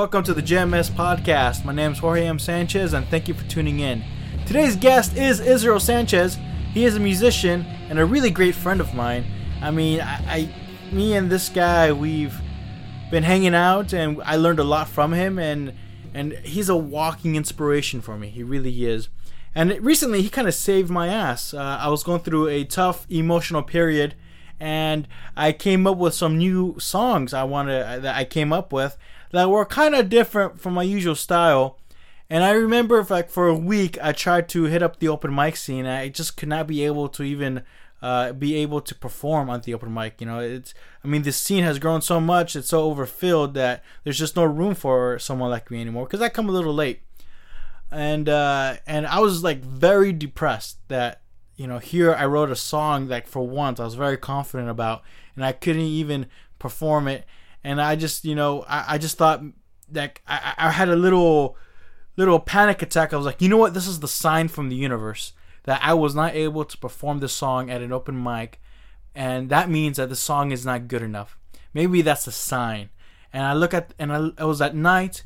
Welcome to the JMS podcast. My name is Jorge M. Sanchez, and thank you for tuning in. Today's guest is Israel Sanchez. He is a musician and a really great friend of mine. I mean, I, I me and this guy, we've been hanging out, and I learned a lot from him, and and he's a walking inspiration for me. He really is. And recently, he kind of saved my ass. Uh, I was going through a tough emotional period, and I came up with some new songs I wanted that I came up with that were kind of different from my usual style. And I remember, like for a week, I tried to hit up the open mic scene. I just could not be able to even uh, be able to perform on the open mic. You know, it's I mean, this scene has grown so much, it's so overfilled that there's just no room for someone like me anymore. Because I come a little late, and uh, and I was like very depressed that you know here I wrote a song that for once I was very confident about, and I couldn't even perform it. And I just you know I, I just thought that I, I had a little little panic attack. I was like, you know what? This is the sign from the universe that I was not able to perform the song at an open mic, and that means that the song is not good enough. Maybe that's a sign. And I look at and I, I was at night,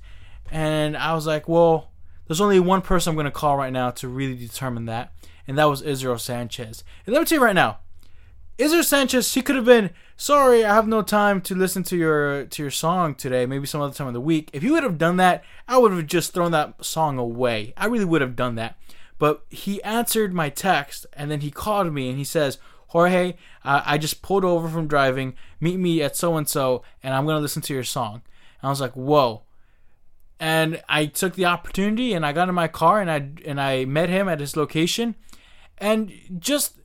and I was like, well, there's only one person I'm gonna call right now to really determine that, and that was Israel Sanchez. And let me tell you right now, Israel Sanchez, he could have been sorry, I have no time to listen to your to your song today. Maybe some other time of the week. If you would have done that, I would have just thrown that song away. I really would have done that. But he answered my text and then he called me and he says, Jorge, uh, I just pulled over from driving. Meet me at so and so, and I'm gonna listen to your song. And I was like, whoa. And I took the opportunity and I got in my car and I and I met him at his location, and just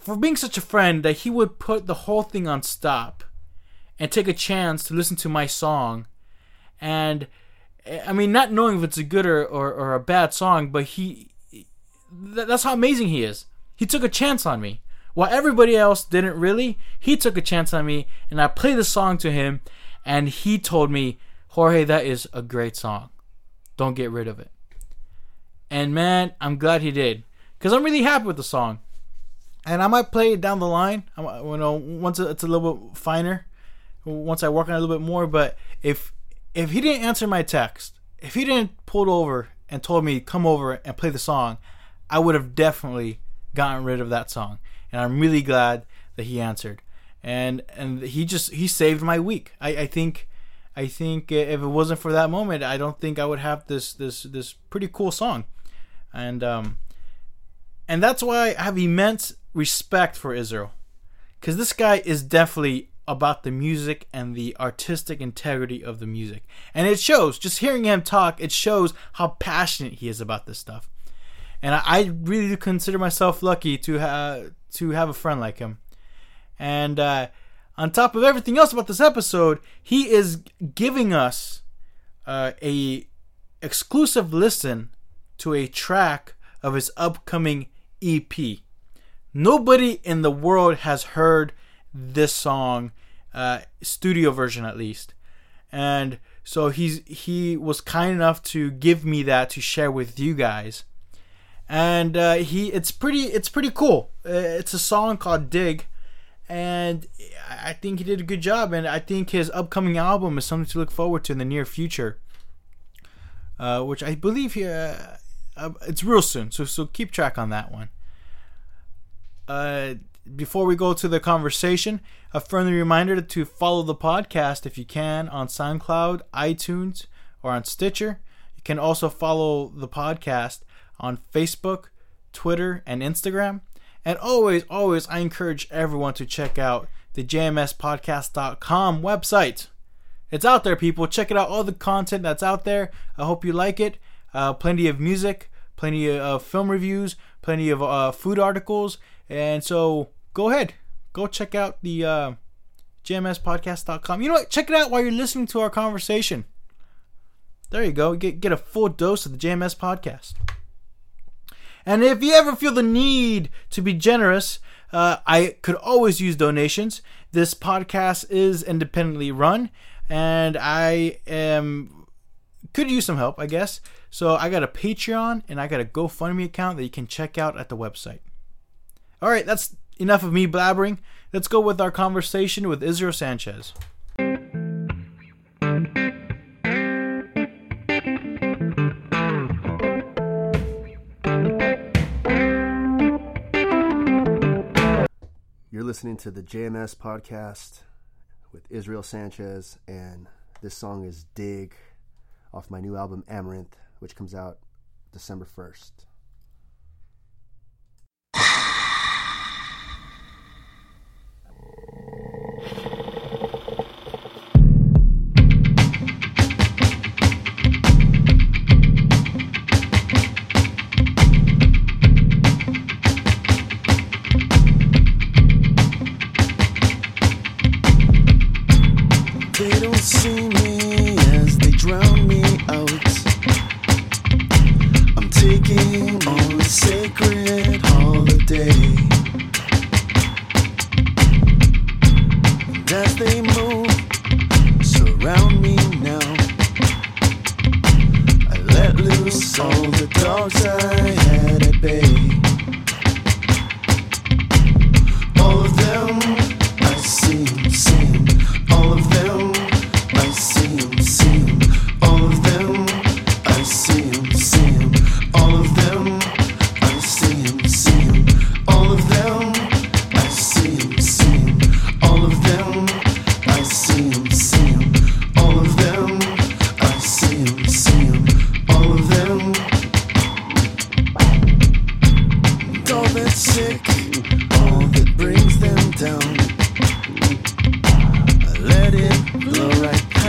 for being such a friend that he would put the whole thing on stop and take a chance to listen to my song and I mean, not knowing if it's a good or, or, or a bad song, but he, that's how amazing he is. He took a chance on me. While everybody else didn't really, he took a chance on me, and I played the song to him, and he told me, Jorge, that is a great song. Don't get rid of it. And man, I'm glad he did, because I'm really happy with the song. And I might play it down the line, you know, once it's a little bit finer, once I work on it a little bit more. But if if he didn't answer my text, if he didn't pull over and told me come over and play the song, I would have definitely gotten rid of that song. And I'm really glad that he answered. And and he just he saved my week. I, I think I think if it wasn't for that moment, I don't think I would have this this this pretty cool song. And um and that's why I have immense respect for Israel. Cuz this guy is definitely about the music and the artistic integrity of the music. And it shows, just hearing him talk, it shows how passionate he is about this stuff. And I, I really do consider myself lucky to have to have a friend like him. And uh, on top of everything else about this episode, he is giving us uh, a exclusive listen to a track of his upcoming EP. Nobody in the world has heard this song, uh, studio version at least. And so he's he was kind enough to give me that to share with you guys. And uh, he it's pretty it's pretty cool. Uh, it's a song called Dig, and I think he did a good job. And I think his upcoming album is something to look forward to in the near future. Uh, which I believe he, uh, uh, it's real soon. So so keep track on that one. Uh, before we go to the conversation, a friendly reminder to follow the podcast if you can on SoundCloud, iTunes, or on Stitcher. You can also follow the podcast on Facebook, Twitter, and Instagram. And always, always, I encourage everyone to check out the jmspodcast.com website. It's out there, people. Check it out. All the content that's out there. I hope you like it. Uh, plenty of music, plenty of film reviews, plenty of uh, food articles. And so go ahead, go check out the uh, jmspodcast.com. You know what? Check it out while you're listening to our conversation. There you go. Get get a full dose of the JMS podcast. And if you ever feel the need to be generous, uh, I could always use donations. This podcast is independently run, and I am could use some help, I guess. So I got a Patreon and I got a GoFundMe account that you can check out at the website. All right, that's enough of me blabbering. Let's go with our conversation with Israel Sanchez. You're listening to the JMS podcast with Israel Sanchez, and this song is Dig off my new album Amaranth, which comes out December 1st.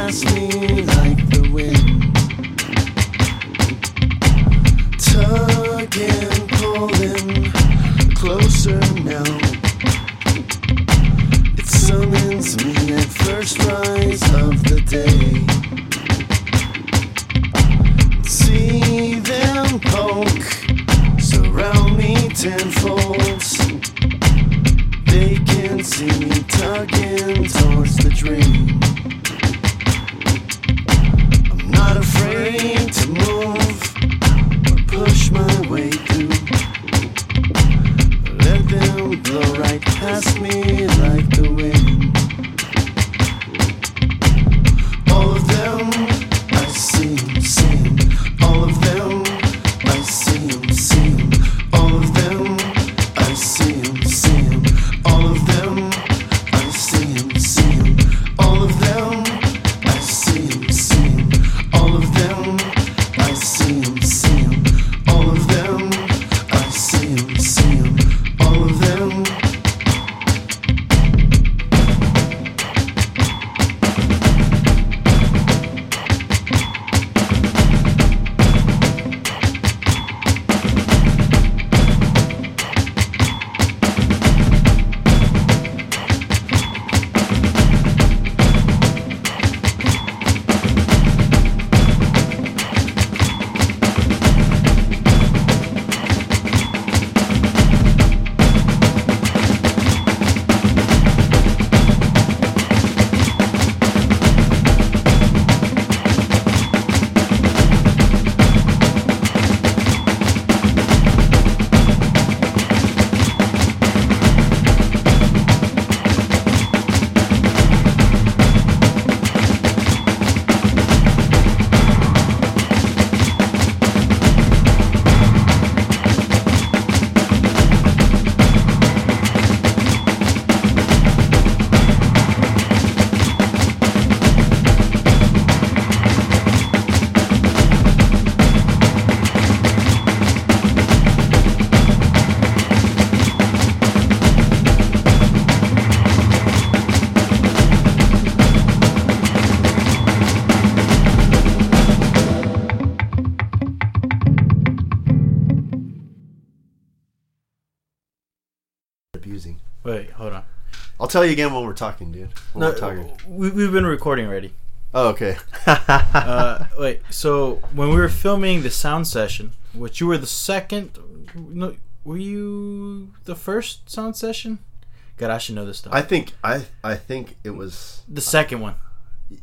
Right I'll tell you again when we're talking, dude. When No, we're talking. we, we've been recording already. Oh, okay. Uh, wait, so when we were filming the sound session, which you were the second, no, were you the first sound session? God, I should know this stuff. I think I I think it was the second one.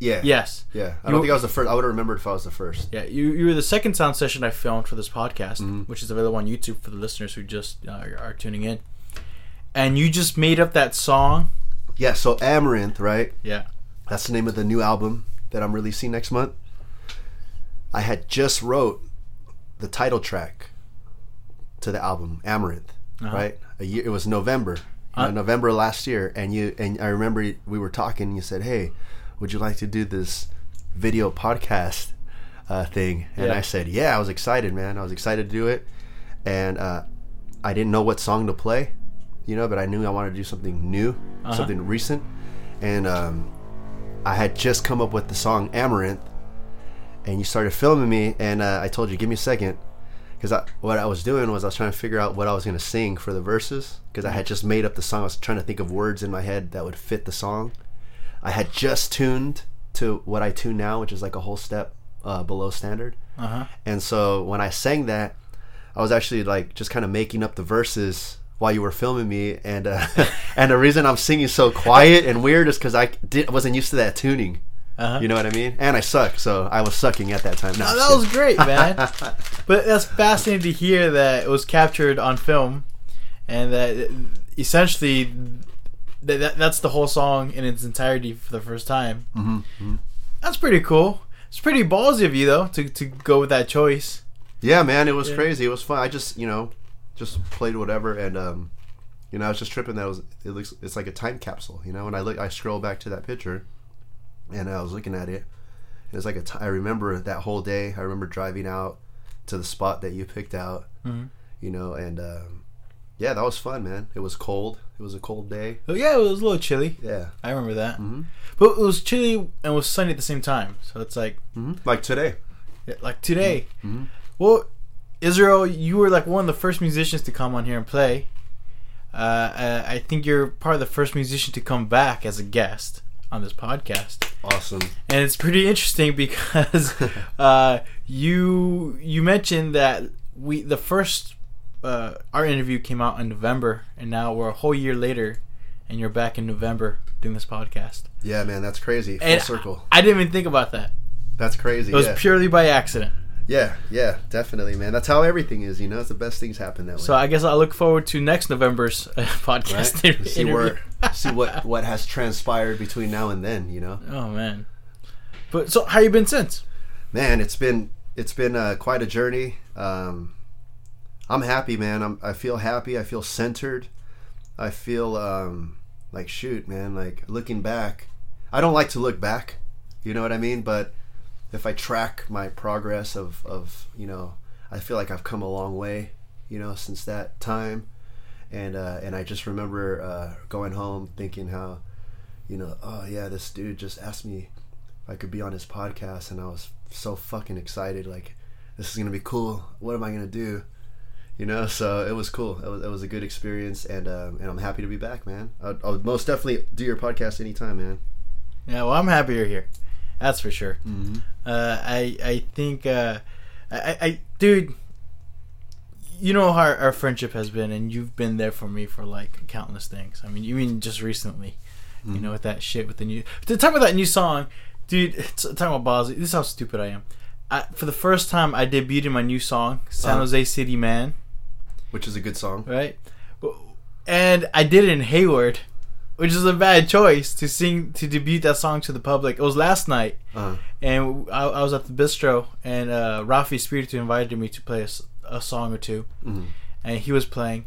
yeah Yes. yeah. I You- don't think I was the first. I would have remembered if I was the first. Yeah, you, you were the second sound session I filmed for this podcast, Mm-hmm. which is available on YouTube for the listeners who just uh, are tuning in. And you just made up that song. Yeah. So Amaranth, right? Yeah. That's the name of the new album that I'm releasing next month. I had just wrote the title track to the album Amaranth, Uh-huh. right? A year. It was November you know, Uh, November last year, and you and I remember we were talking. and You said, "Hey, would you like to do this video podcast uh, thing?" And Yeah. I said, "Yeah." I was excited, man. I was excited to do it, and uh, I didn't know what song to play, you know, but I knew I wanted to do something new, Uh-huh. something recent, and um, I had just come up with the song Amaranth, and you started filming me, and uh, I told you, "Give me a second because I, what I was doing was I was trying to figure out what I was going to sing for the verses because I had just made up the song. I was trying to think of words in my head that would fit the song. I had just tuned to what I tune now, which is like a whole step uh, below standard. Uh-huh. And so when I sang that, I was actually like just kind of making up the verses while you were filming me, and uh, and the reason I'm singing so quiet and weird is because I did, wasn't used to that tuning. Uh-huh. You know what I mean? And I suck, so I was sucking at that time. No, Oh, that was great, man. but that's fascinating to hear that it was captured on film, and that essentially that, that that's the whole song in its entirety for the first time. Mhm, That's pretty cool. It's pretty ballsy of you though to to go with that choice. Yeah, man, it was Yeah. crazy. It was fun. I just, you know, just played whatever, and um, you know, I was just tripping. That it was it looks it's like a time capsule, you know. And I look, I scroll back to that picture, and I was looking at it. And it's like a. T- I remember that whole day. I remember driving out to the spot that you picked out, Mhm. you know, and um, yeah, that was fun, man. It was cold. It was a cold day. But yeah, it was a little chilly. Yeah, I remember that. Mhm. But it was chilly and it was sunny at the same time. So it's like hmm like today. yeah, like today. Mhm. Well, Israel, you were like one of the first musicians to come on here and play. Uh, uh, I think you're part of the first musician to come back as a guest on this podcast, Awesome. and it's pretty interesting because uh, you you mentioned that we the first uh, our interview came out in November, and now we're a whole year later, and you're back in November doing this podcast. Yeah, man, that's crazy. Full And circle. I didn't even think about that. That's crazy. It was yeah. purely by accident. Yeah, yeah, definitely, man. That's how everything is. You know, it's the best things happen that way. So I guess I look forward to next November's uh, podcast right? see where see what what has transpired between now and then you know Oh man. But so how you been since? man it's been it's been uh, quite a journey um i'm happy man I'm, i feel happy i feel centered i feel um like shoot man like looking back i don't like to look back you know what i mean but if i track my progress of of you know i feel like i've come a long way you know since that time. And uh and i just remember uh going home thinking how you know oh yeah this dude just asked me if i could be on his podcast. And i was so fucking excited like this is gonna be cool. What am i gonna do? You know so it was cool. It was, it was a good experience. And um, and i'm happy to be back man. I'll, I'll most definitely do your podcast anytime man. Yeah, well I'm happy you're here. That's for sure. mm-hmm. Uh, I I think uh, I, I dude, you know how our, our friendship has been, and you've been there for me for like countless things. I mean, you mean just recently, you know, with that shit with the new. To talk about that new song, dude. It's, talking about Bosley. This is how stupid I am. I, for the first time, I debuted my new song, San Uh-huh. Jose City Man. which is a good song right? And I did it in Hayward, which is a bad choice to sing to debut that song to the public. It was last night, uh, and I, I was at the bistro, and uh, Rafi Spiritu invited me to play a song or two, mhm. and he was playing,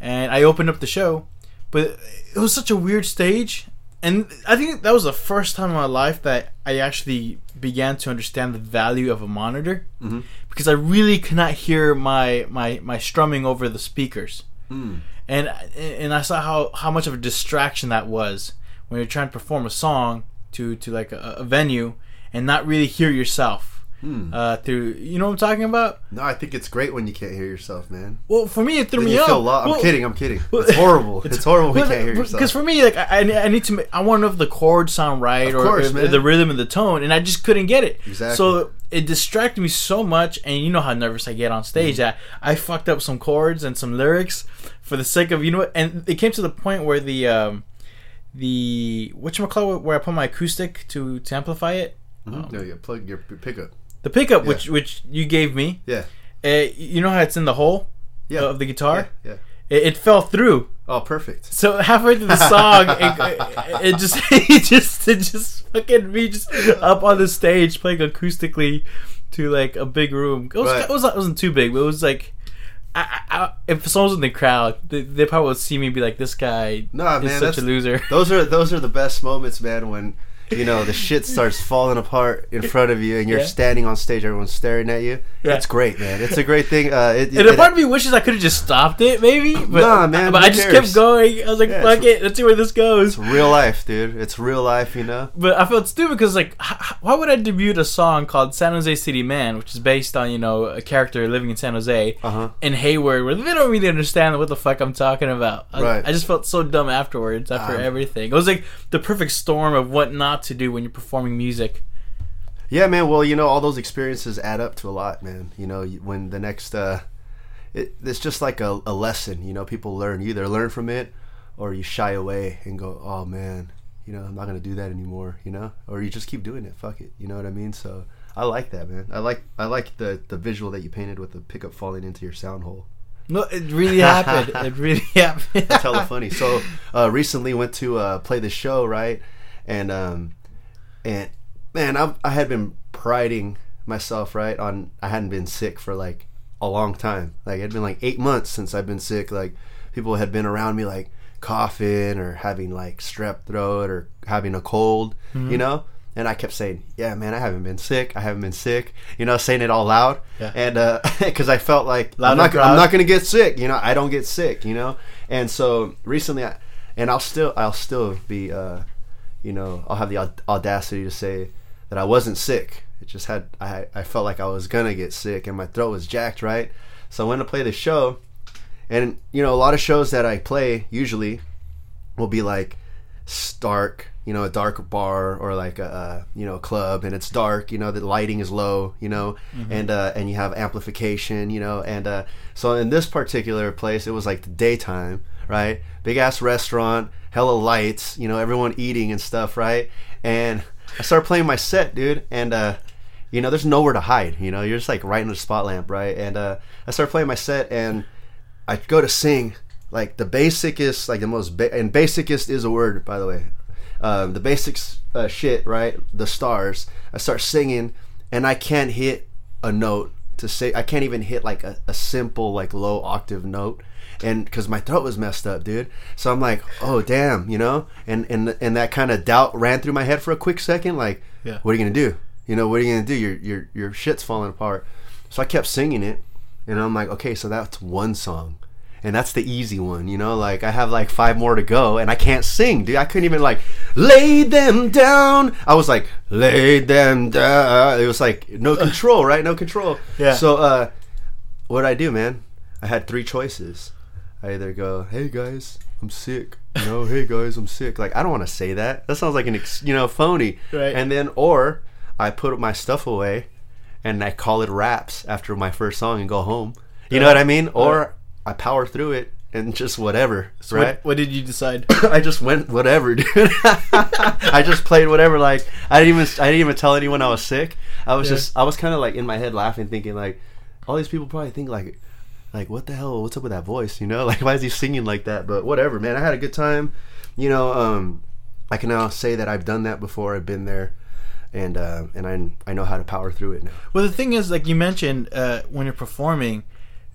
and I opened up the show, but it was such a weird stage, and I think that was the first time in my life that I actually began to understand the value of a monitor, Mhm. because I really could not hear my my my strumming over the speakers Mm. And and I saw how how much of a distraction that was when you're trying to perform a song to to like a, a venue and not really hear yourself Hmm. uh, through you know what I'm talking about. no i think it's great when you can't hear yourself man Well, for me, it threw then me off. lo- i'm Well, kidding i'm kidding well, it's horrible it's, horrible when you can't hear yourself Because for me, like I, I I need to, I want to know if the chords sound right Of or, course, or the rhythm and the tone, and I just couldn't get it. Exactly. So it distracted me so much, and you know how nervous I get on stage Mm-hmm. that I fucked up some chords and some lyrics for the sake of you know what, and it came to the point where the um the you where I put my acoustic to to amplify it, Mhm. no, you plug your pickup the pickup Yeah. which which you gave me. yeah Uh, you know how it's in the hole yeah of the guitar. yeah, yeah. It, it fell through. oh perfect So halfway through the song, it, it just, it just, it just fucking me just up on the stage playing acoustically to like a big room. It was, Right. it was, it wasn't too big, but it was like I, I, if someone's in the crowd, they, they probably would see me be like, "This guy Nah, is such a loser." those are those are the best moments, man. When you know the shit starts falling apart in front of you, and you're Yeah. standing on stage, everyone's staring at you. Yeah. It's great, man. It's a great thing. Uh, it, And a it- part of me wishes I could have just stopped it, maybe. But, Nah, man, But I just cares? kept going. I was like, Yeah, "Fuck it, let's see where this goes." it's real life, dude. It's real life, you know. But I felt stupid because, like, h- why would I debut a song called "San Jose City Man," which is based on you know a character living in San Jose, Uh huh. in Hayward, where they don't really understand what the fuck I'm talking about. I, Right. I just felt so dumb afterwards after Um, everything. It was like the perfect storm of what not to do when you're performing music. Yeah, man. Well, you know, all those experiences add up to a lot, man. You know, when the next, uh, it, it's just like a, a lesson. You know, people learn. You either learn from it, or you shy away and go, "Oh man, you know, I'm not gonna do that anymore." You know, or you just keep doing it. Fuck it. You know what I mean? So I like that, man. I like I like the the visual that you painted with the pickup falling into your sound hole. No, it really happened. It really happened. That's hella funny. So uh, recently went to uh, play the show, right? And um, and man, I I had been priding myself, right, on I hadn't been sick for like a long time. Like it'd been like eight months since I've been sick. Like people had been around me like coughing or having like strep throat or having a cold, you know. And I kept saying, "Yeah, man, I haven't been sick. I haven't been sick." You know, saying it all loud, Yeah. and because I felt like Loud I'm not, I'm not gonna get sick. You know, I don't get sick. You know, and so recently, I, and I'll still, I'll still be, uh, you know, I'll have the audacity to say that I wasn't sick. It just had, I, I felt like I was gonna get sick, and my throat was jacked, right? So I went to play the show, and you know, a lot of shows that I play usually will be like stark, you know, a dark bar or like a, you know club, and it's dark. You know, the lighting is low. You know, and uh, and you have amplification. You know, and uh, so in this particular place, it was like the daytime, right? Big ass restaurant, hella lights. You know, everyone eating and stuff, right? And I start playing my set, dude, and uh, you know, there's nowhere to hide. You know, you're just like right in the spot lamp, right? And uh, I start playing my set, and I go to sing like the basicest, like the most, ba- and basicest is a word, by the way. Um, the basics uh, shit, right? The stars. I start singing, and I can't hit a note to say. I can't even hit like a, a simple like low octave note, and because my throat was messed up, dude. So I'm like, oh damn, you know, and and and that kind of doubt ran through my head for a quick second, like, Yeah. what are you gonna do? You know, what are you gonna do? Your your your shit's falling apart. So I kept singing it, and I'm like, okay, so that's one song. And that's the easy one, you know. Like I have like five more to go, and I can't sing, dude. I couldn't even like lay them down. I was like lay them down. It was like no control, right? No control. Yeah. So uh, what did I do, man? I had three choices. I either go, hey guys, I'm sick. You know, hey guys, I'm sick. Like I don't want to say that. That sounds like an ex- you know phony. Right. And then or I put my stuff away, and I call it raps after my first song and go home. You know uh, what I mean? Or uh, I power through it and just whatever, So right? What, what did you decide? I just went whatever, dude. I just played whatever. Like I didn't even I didn't even tell anyone I was sick. I was Yeah. just I was kind of like in my head laughing, thinking like, all these people probably think like, like what the hell? What's up with that voice? You know, like why is he singing like that? But whatever, man. I had a good time. You know, um, I can now say that I've done that before. I've been there, and uh, and I I know how to power through it now. Well, the thing is, like you mentioned, uh, when you're performing,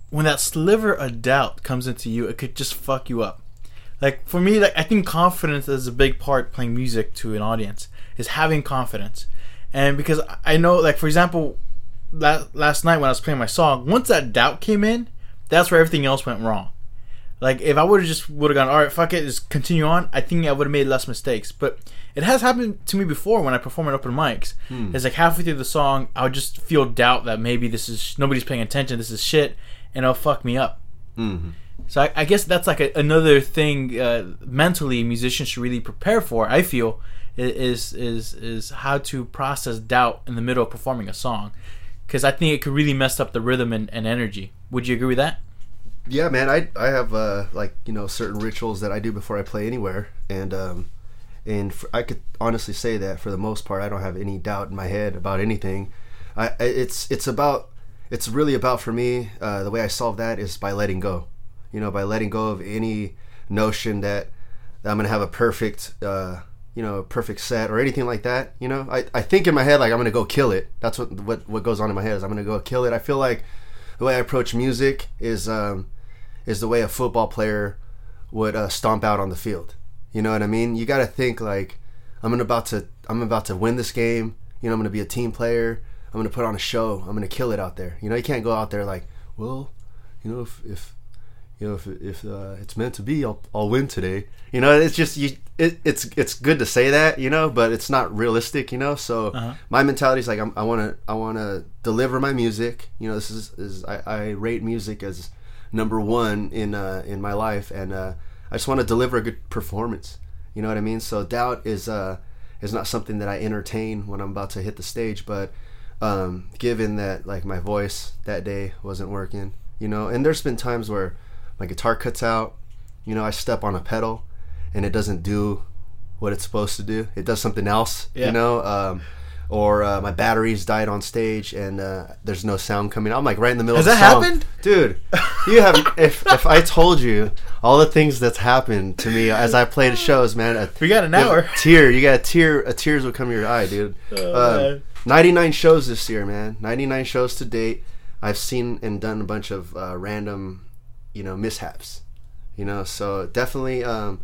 when that sliver of doubt comes into you, it could just fuck you up. Like for me, like I think confidence is a big part playing music to an audience is having confidence, and because I know, like for example, last last night when I was playing my song, once that doubt came in, that's where everything else went wrong. Like if I would have just would have gone, all right, fuck it, just continue on. I think I would have made less mistakes. But it has happened to me before when I perform at open mics. It's like halfway through the song, I would just feel doubt that maybe this is nobody's paying attention. This is shit, and it'll fuck me up. Mm-hmm. So I, I guess that's like a, another thing uh, mentally musicians should really prepare for. I feel is is is how to process doubt in the middle of performing a song, because I think it could really mess up the rhythm and, and energy. Would you agree with that? Yeah, man. I I have uh, like you know certain rituals that I do before I play anywhere, and um, and f I could honestly say that for the most part, I don't have any doubt in my head about anything. I I- it's it's about it's really about for me uh, the way I solve that is by letting go. You know, by letting go of any notion that, that I'm gonna have a perfect uh, you know perfect set or anything like that. You know, I I think in my head like I'm gonna go kill it. That's what what what goes on in my head is I'm gonna go kill it. I feel like the way I approach music is um, is the way a football player would uh, stomp out on the field. You know what I mean? You got to think like I'm about to I'm about to win this game. You know, I'm gonna be a team player. I'm gonna put on a show. I'm gonna kill it out there. You know, you can't go out there like, well, you know, if if you know if if uh, it's meant to be, I'll I'll win today. You know, it's just you. It, it's it's good to say that, you know, but it's not realistic, you know. So Uh-huh. my mentality is like I'm, I want to I want to deliver my music. You know, this is, is I, I rate music as number one in uh, in my life, and uh, I just want to deliver a good performance. You know what I mean? So doubt is uh, is not something that I entertain when I'm about to hit the stage, but um, given that like my voice that day wasn't working, you know, and there's been times where my guitar cuts out, you know, I step on a pedal and it doesn't do what it's supposed to do. It does something else, Yeah. you know, um, or uh, my batteries died on stage and uh, there's no sound coming out. I'm like right in the middle Has of the that song. happened? dude? You have if if I told you all the things that's happened to me as I played shows, man. A, We got an hour. tear, you got a tear. A tears will come to your eye, dude. Oh, Um, 99 shows this year, man. 99 shows to date. I've seen and done a bunch of uh, random, you know, mishaps. You know, so definitely um,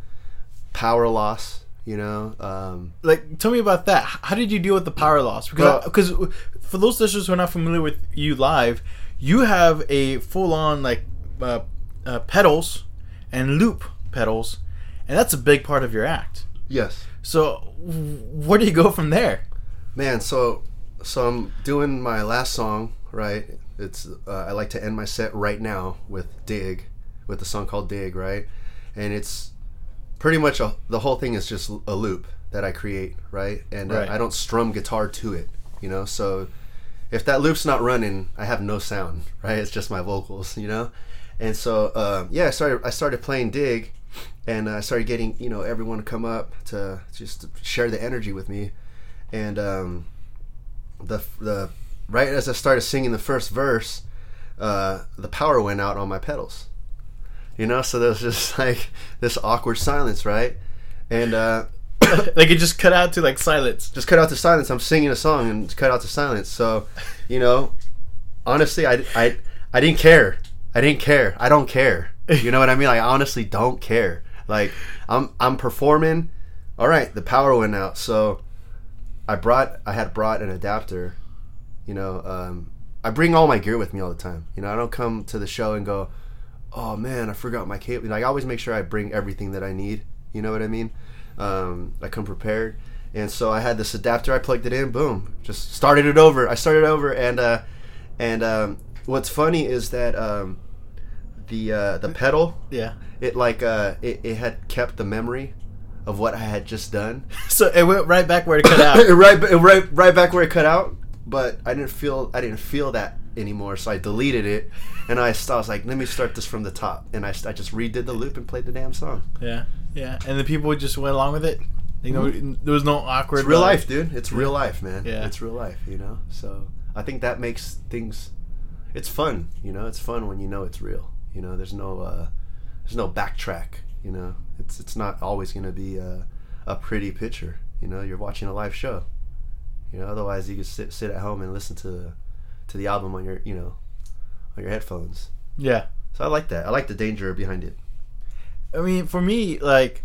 power loss. You know, um, like tell me about that how did you deal with the power loss because Well- because for those listeners who are not familiar with you live you have a full-on like uh, uh, pedals and loop pedals and that's a big part of your act yes, so where do you go from there man. So, so I'm doing my last song, right? It's uh, I like to end my set right now with "Dig," with the song called "Dig," right? And it's pretty much a, the whole thing is just a loop that I create, right? And Right. Uh, I don't strum guitar to it, you know. So if that loop's not running, I have no sound, right? It's just my vocals, you know. And so uh, yeah, I started I started playing Dig, and I started getting you know everyone to come up to just share the energy with me, and um, the the right as I started singing the first verse, uh, the power went out on my pedals. You know, so there was just like this awkward silence, right? And uh, like it just cut out to like silence just cut out to silence. I'm singing a song and it's cut out to silence. So, you know, honestly, I, I, I didn't care. I didn't care. I don't care. You know what I mean? I honestly don't care. Like I'm I'm performing. All right, the power went out. So I brought I had brought an adapter. You know, um, I bring all my gear with me all the time. You know, I don't come to the show and go, "Oh man, I forgot my cable." Like I always make sure I bring everything that I need. You know what I mean? Um, I come prepared, and so I had this adapter. I plugged it in. Boom, just started it over. I started over, and uh, and um, what's funny is that um, the uh, the pedal yeah it like uh, it, it had kept the memory of what I had just done. so it went right back where it cut out right, right, right back where it cut out. But I didn't feel I didn't feel that anymore, so I deleted it, and I, I was like, let me start this from the top, and I, I just redid the loop and played the damn song. yeah yeah and the people just went along with it you know there was no awkward It's real uh, life, dude. It's real life, man. Yeah. it's real life, you know. So I think that makes things. It's fun, you know. It's fun when you know it's real. You know, there's no uh, there's no backtrack. You know, it's it's not always going to be a, a pretty picture. You know, you're watching a live show. You know, otherwise you could sit sit at home and listen to to the album on your you know on your headphones. yeah So I like that. I like the danger behind it. I mean, for me, like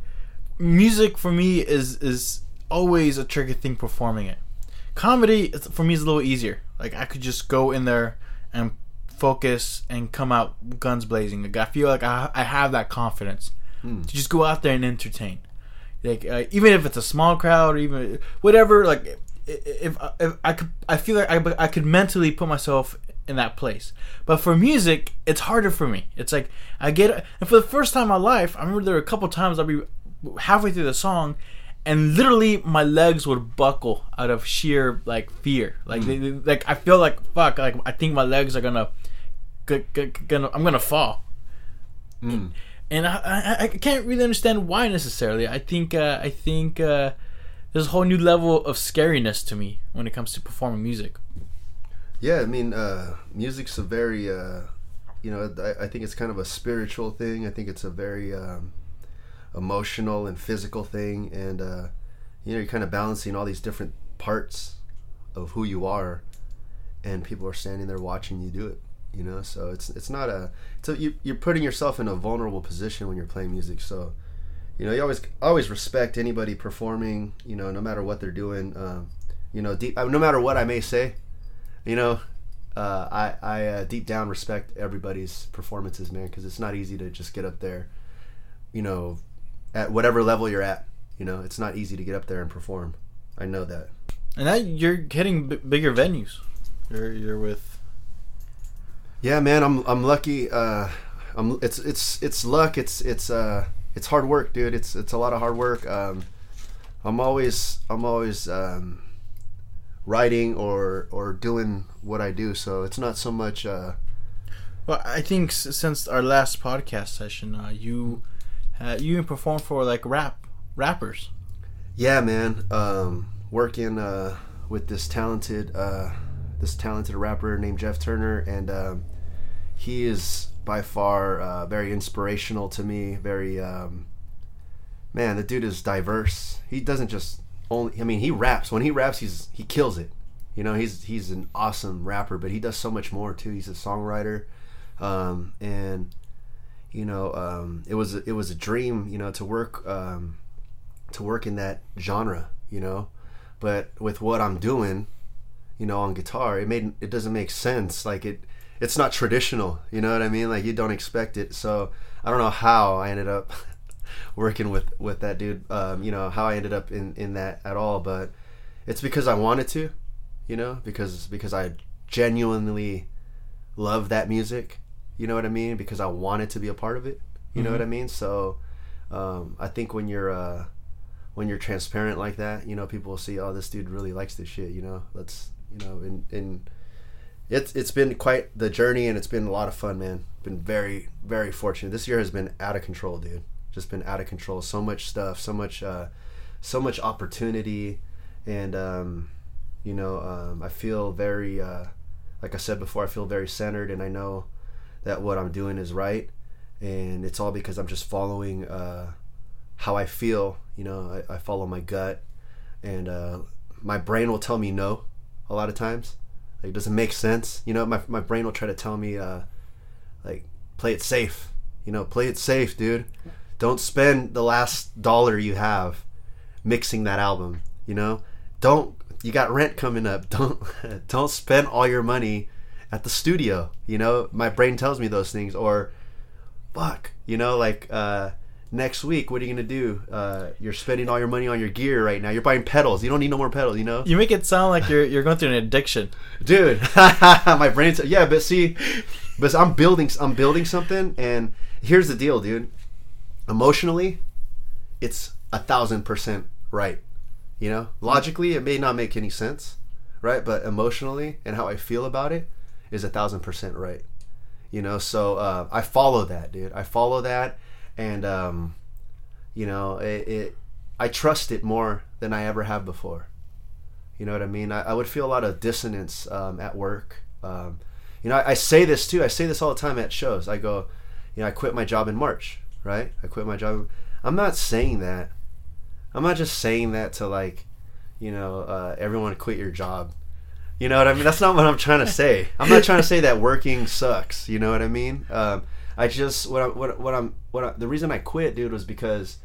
music for me is is always a tricky thing performing it. Comedy for me is a little easier. Like I could just go in there and focus and come out guns blazing. Like I feel like I, I have that confidence Hmm. to just go out there and entertain. Like uh, even if it's a small crowd or even whatever. Like if, if I could, I feel like I, I could mentally put myself in that place. But for music, it's harder for me. It's like I get, and for the first time in my life, I remember there were a couple times I'd be halfway through the song, and literally my legs would buckle out of sheer like fear. Like, they, they- like I feel like fuck. Like I think my legs are gonna, g- g- gonna, I'm gonna fall. Mm. And I, I, I can't really understand why necessarily. I think, uh, I think uh, there's a whole new level of scariness to me when it comes to performing music. Yeah, I mean, uh, music's a very, uh, you know, I, I think it's kind of a spiritual thing. I think it's a very um, emotional and physical thing, and uh, you know, you're kind of balancing all these different parts of who you are, and people are standing there watching you do it. you know. So it's it's not a so you you're putting yourself in a vulnerable position when you're playing music. So you know you always always respect anybody performing. You know, no matter what they're doing. Um, you know, deep, uh, no matter what I may say, you know, uh, I I uh, deep down respect everybody's performances, man, because it's not easy to just get up there. You know, at whatever level you're at, you know, it's not easy to get up there and perform. I know that. And now you're hitting b- bigger venues. You're you're with. Yeah, man, I'm I'm lucky. Uh, I'm it's it's it's luck. It's it's uh it's hard work, dude. It's it's a lot of hard work. Um, I'm always I'm always um, writing or or doing what I do. So it's not so much. Uh, Well, I think s- since our last podcast session, uh, you uh, you even performed for like rap rappers. yeah, man. Um, working uh, with this talented uh, this talented rapper named Jeff Turner, and um, he is by far uh, very inspirational to me. Very um, man, the dude is diverse. He doesn't just only. I mean, he raps. When he raps, he's he kills it. You know, he's he's an awesome rapper, but he does so much more too. He's a songwriter, um, and you know, um, it was it was a dream, you know, to work um, to work in that genre, you know. But with what I'm doing, you know, on guitar, it made it doesn't make sense. Like it, it's not traditional. You know what I mean? Like you don't expect it. So I don't know how I ended up working with with that dude. Um, you know how I ended up in in that at all, but it's because I wanted to. You know, because because I genuinely love that music. You know what I mean? Because I wanted to be a part of it. You know what I mean? So um, I think when you're uh, when you're transparent like that, you know, people will see, oh, this dude really likes this shit. You know, let's you know, and and it's it's been quite the journey, and it's been a lot of fun, man. Been very very fortunate. This year has been out of control, dude. Just been out of control. So much stuff, so much uh, so much opportunity, and um, you know, um, I feel very uh, like I said before, I feel very centered, and I know that what I'm doing is right, and it's all because I'm just following uh, how I feel. You know, I, I follow my gut, and uh, my brain will tell me no a lot of times. Like, it doesn't make sense. You know, my, my brain will try to tell me, uh, like, play it safe. You know, play it safe, dude. Don't spend the last dollar you have mixing that album. You know, don't. You got rent coming up. Don't don't spend all your money at the studio. You know, my brain tells me those things. Or, fuck. You know, like uh, next week, what are you gonna do? Uh, you're spending all your money on your gear right now. You're buying pedals. You don't need no more pedals. You know, You make it sound like you're you're going through an addiction. dude. my brain's yeah, but see, but I'm building. I'm building something, and here's the deal, dude. Emotionally, it's a thousand percent right. You know, logically, it may not make any sense, right? But emotionally, and how I feel about it is a thousand percent right. You know, so uh, I follow that, dude. I follow that, and um, you know, it, it. I trust it more than I ever have before. You know what I mean? I, I would feel a lot of dissonance um, at work. Um, you know, I, I say this too. I say this all the time at shows. I go, you know, I quit my job in March, right? I quit my job. I'm not saying that. I'm not just saying that to like, you know, uh, everyone quit your job. You know what I mean? That's not what I'm trying to say. I'm not trying to say that working sucks. You know what I mean? Um, I just what I, what what I'm what I, the reason I quit, dude, was because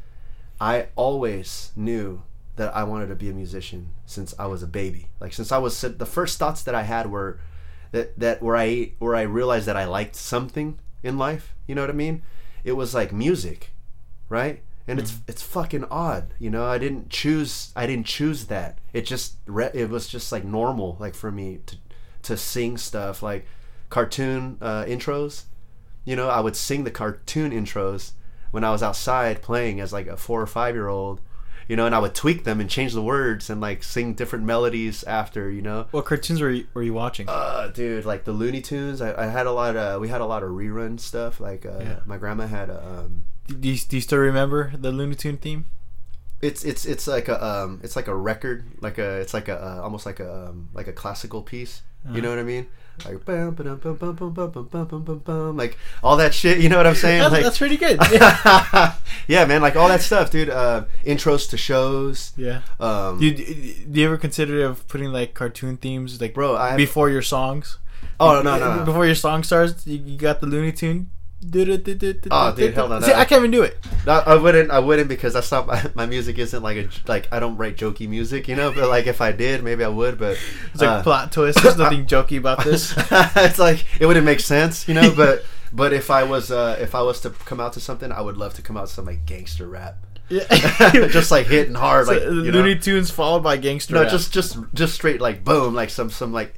I always knew that I wanted to be a musician since I was a baby. Like since I was the first thoughts that I had were that that where I where I realized that I liked something in life. You know what I mean? It was like music, right? And it's it's fucking odd, you know. I didn't choose I didn't choose that. It just re- it was just like normal, like for me to to sing stuff like cartoon uh, intros. You know, I would sing the cartoon intros when I was outside playing as like a four or five year old. You know, and I would tweak them and change the words and like sing different melodies after. You know, What cartoons were you, were you watching? uh, dude, like the Looney Tunes. I, I had a lot of we had a lot of rerun stuff. Like uh, Yeah. my grandma had a. Um, do, you, do you still remember the Looney Tune theme? it's it's it's like a um it's like a record like a it's like a uh, almost like a um, like a classical piece you know what I mean like bum, bum, bum, bum, bum, bum, bum, bum, bum, bum, like all that shit you know what I'm saying That's, like that's pretty good. yeah man like all that stuff dude uh, intros to shows yeah. um Do you, do you ever consider of putting like cartoon themes like bro I before your songs? Oh no no. no. Before your song starts, you, you got the Looney Tune. Oh, dude, hell no, See. I can't even do it. No, I wouldn't. I wouldn't because that's not my, my music. Isn't like a like I don't write jokey music, you know. But like if I did, maybe I would. But It's like uh, plot twist. There's nothing jokey about this. it's like it wouldn't make sense, you know. But but if I was uh, if I was to come out to something, I would love to come out to some like gangster rap, Yeah. just like hitting hard, like So, know. Looney Tunes followed by gangster. No, rap. just just just straight like boom, like some some like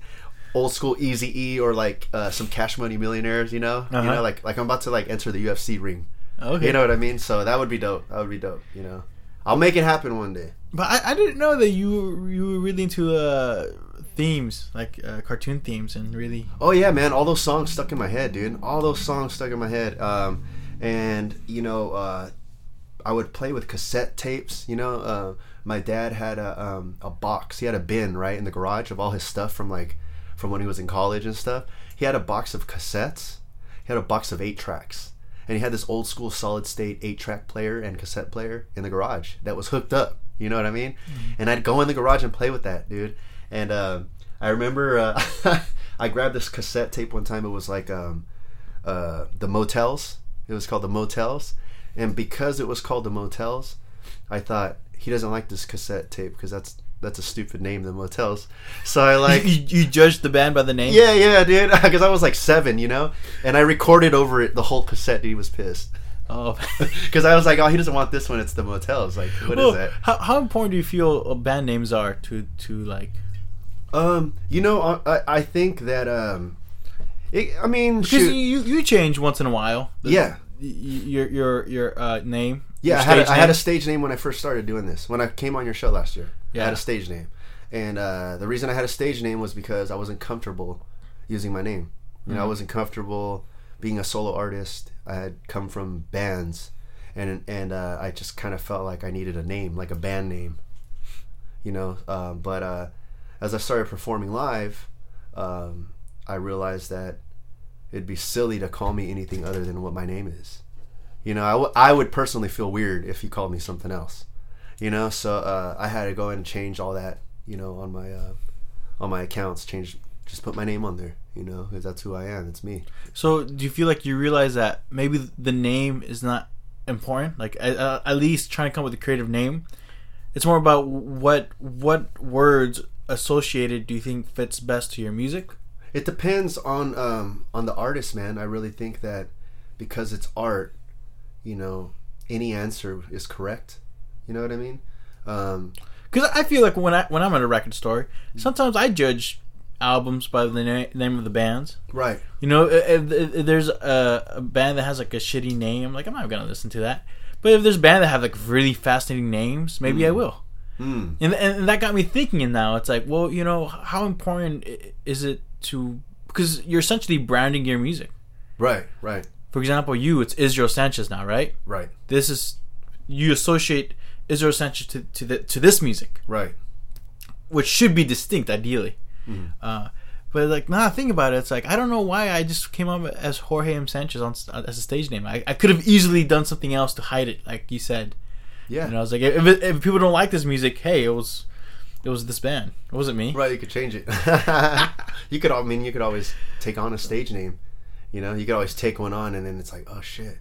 old school Easy E or like uh, some Cash Money Millionaires, you know, you Uh-huh. know, like like I'm about to like enter the UFC ring. okay. You know what I mean? So that would be dope. That would be dope. You know, I'll make it happen one day. But I, I didn't know that you you were really into uh, themes like uh, cartoon themes and really. Oh yeah, man! All those songs stuck in my head, dude. All those songs stuck in my head. Um, and you know, uh, I would play with cassette tapes. You know, uh, my dad had a um, a box. He had a bin right in the garage of all his stuff from like from when he was in college and stuff. He had a box of cassettes. He had a box of eight tracks, and he had this old school solid state eight track player and cassette player in the garage that was hooked up. You know what I mean? And I'd go in the garage and play with that, dude. And uh, I remember uh, I grabbed this cassette tape one time. It was like um, uh, the Motels. It was called the Motels, and because it was called the Motels, I thought he doesn't like this cassette tape because that's that's a stupid name, the Motels. So I like. you, you judged the band by the name. Yeah, yeah, dude. Because I was like seven, you know, and I recorded over it the whole cassette. Dude, he was pissed Oh. because I was like, "Oh, he doesn't want this one. It's the Motels." Like, what is Well, that? How, how important do you feel uh, band names are to to like? Um, you know, I I think that um, it, I mean, Because shoot, you you change once in a while. The- yeah, your your your uh, name. Yeah. I had a, stage I had name. a stage name when I first started doing this. When I came on your show last year, I had a stage name, and uh, the reason I had a stage name was because I wasn't comfortable using my name. You know, I Mhm. wasn't comfortable being a solo artist. I had come from bands, and and uh, I just kind of felt like I needed a name, like a band name. You know, um, but uh, as I started performing live, um, I realized that it'd be silly to call me anything other than what my name is. You know, I, w- I would personally feel weird if you called me something else. You know, so uh, I had to go and change all that. You know, on my uh, on my accounts, change just put my name on there. You know, because that's who I am. It's me. So do you feel like you realize that maybe the name is not important? Like at, uh, at least trying to come up with a creative name. It's more about what what words associated do you think fits best to your music? It depends on um, on the artist, man. I really think that because it's art, you know, any answer is correct. You know what I mean? Um, Because I feel like when I when I'm at a record store, sometimes I judge albums by the na- name of the bands. right. You know, if, if, if there's a, a band that has like a shitty name, like I'm not gonna listen to that. But if there's a band that have like really fascinating names, maybe I will. Mm. And, and that got me thinking. And now it's like, well, you know, how important is it to because you're essentially branding your music. Right. Right. For example, you it's Israel Sanchez now, right? Right. This is you associate Israel Sanchez to to, the, to this music, Right. which should be distinct ideally. Mhm. Uh, but like now I think about it, it's like I don't know why I just came up as Jorge M Sanchez on as a stage name. I, I could have easily done something else to hide it, like you said. Yeah. And I was like, if, it, if people don't like this music, hey, it was it was this band. It wasn't me. Right, you could change it. you could, I mean, you could always take on a stage name. You know, you could always take one on, and then it's like, oh shit,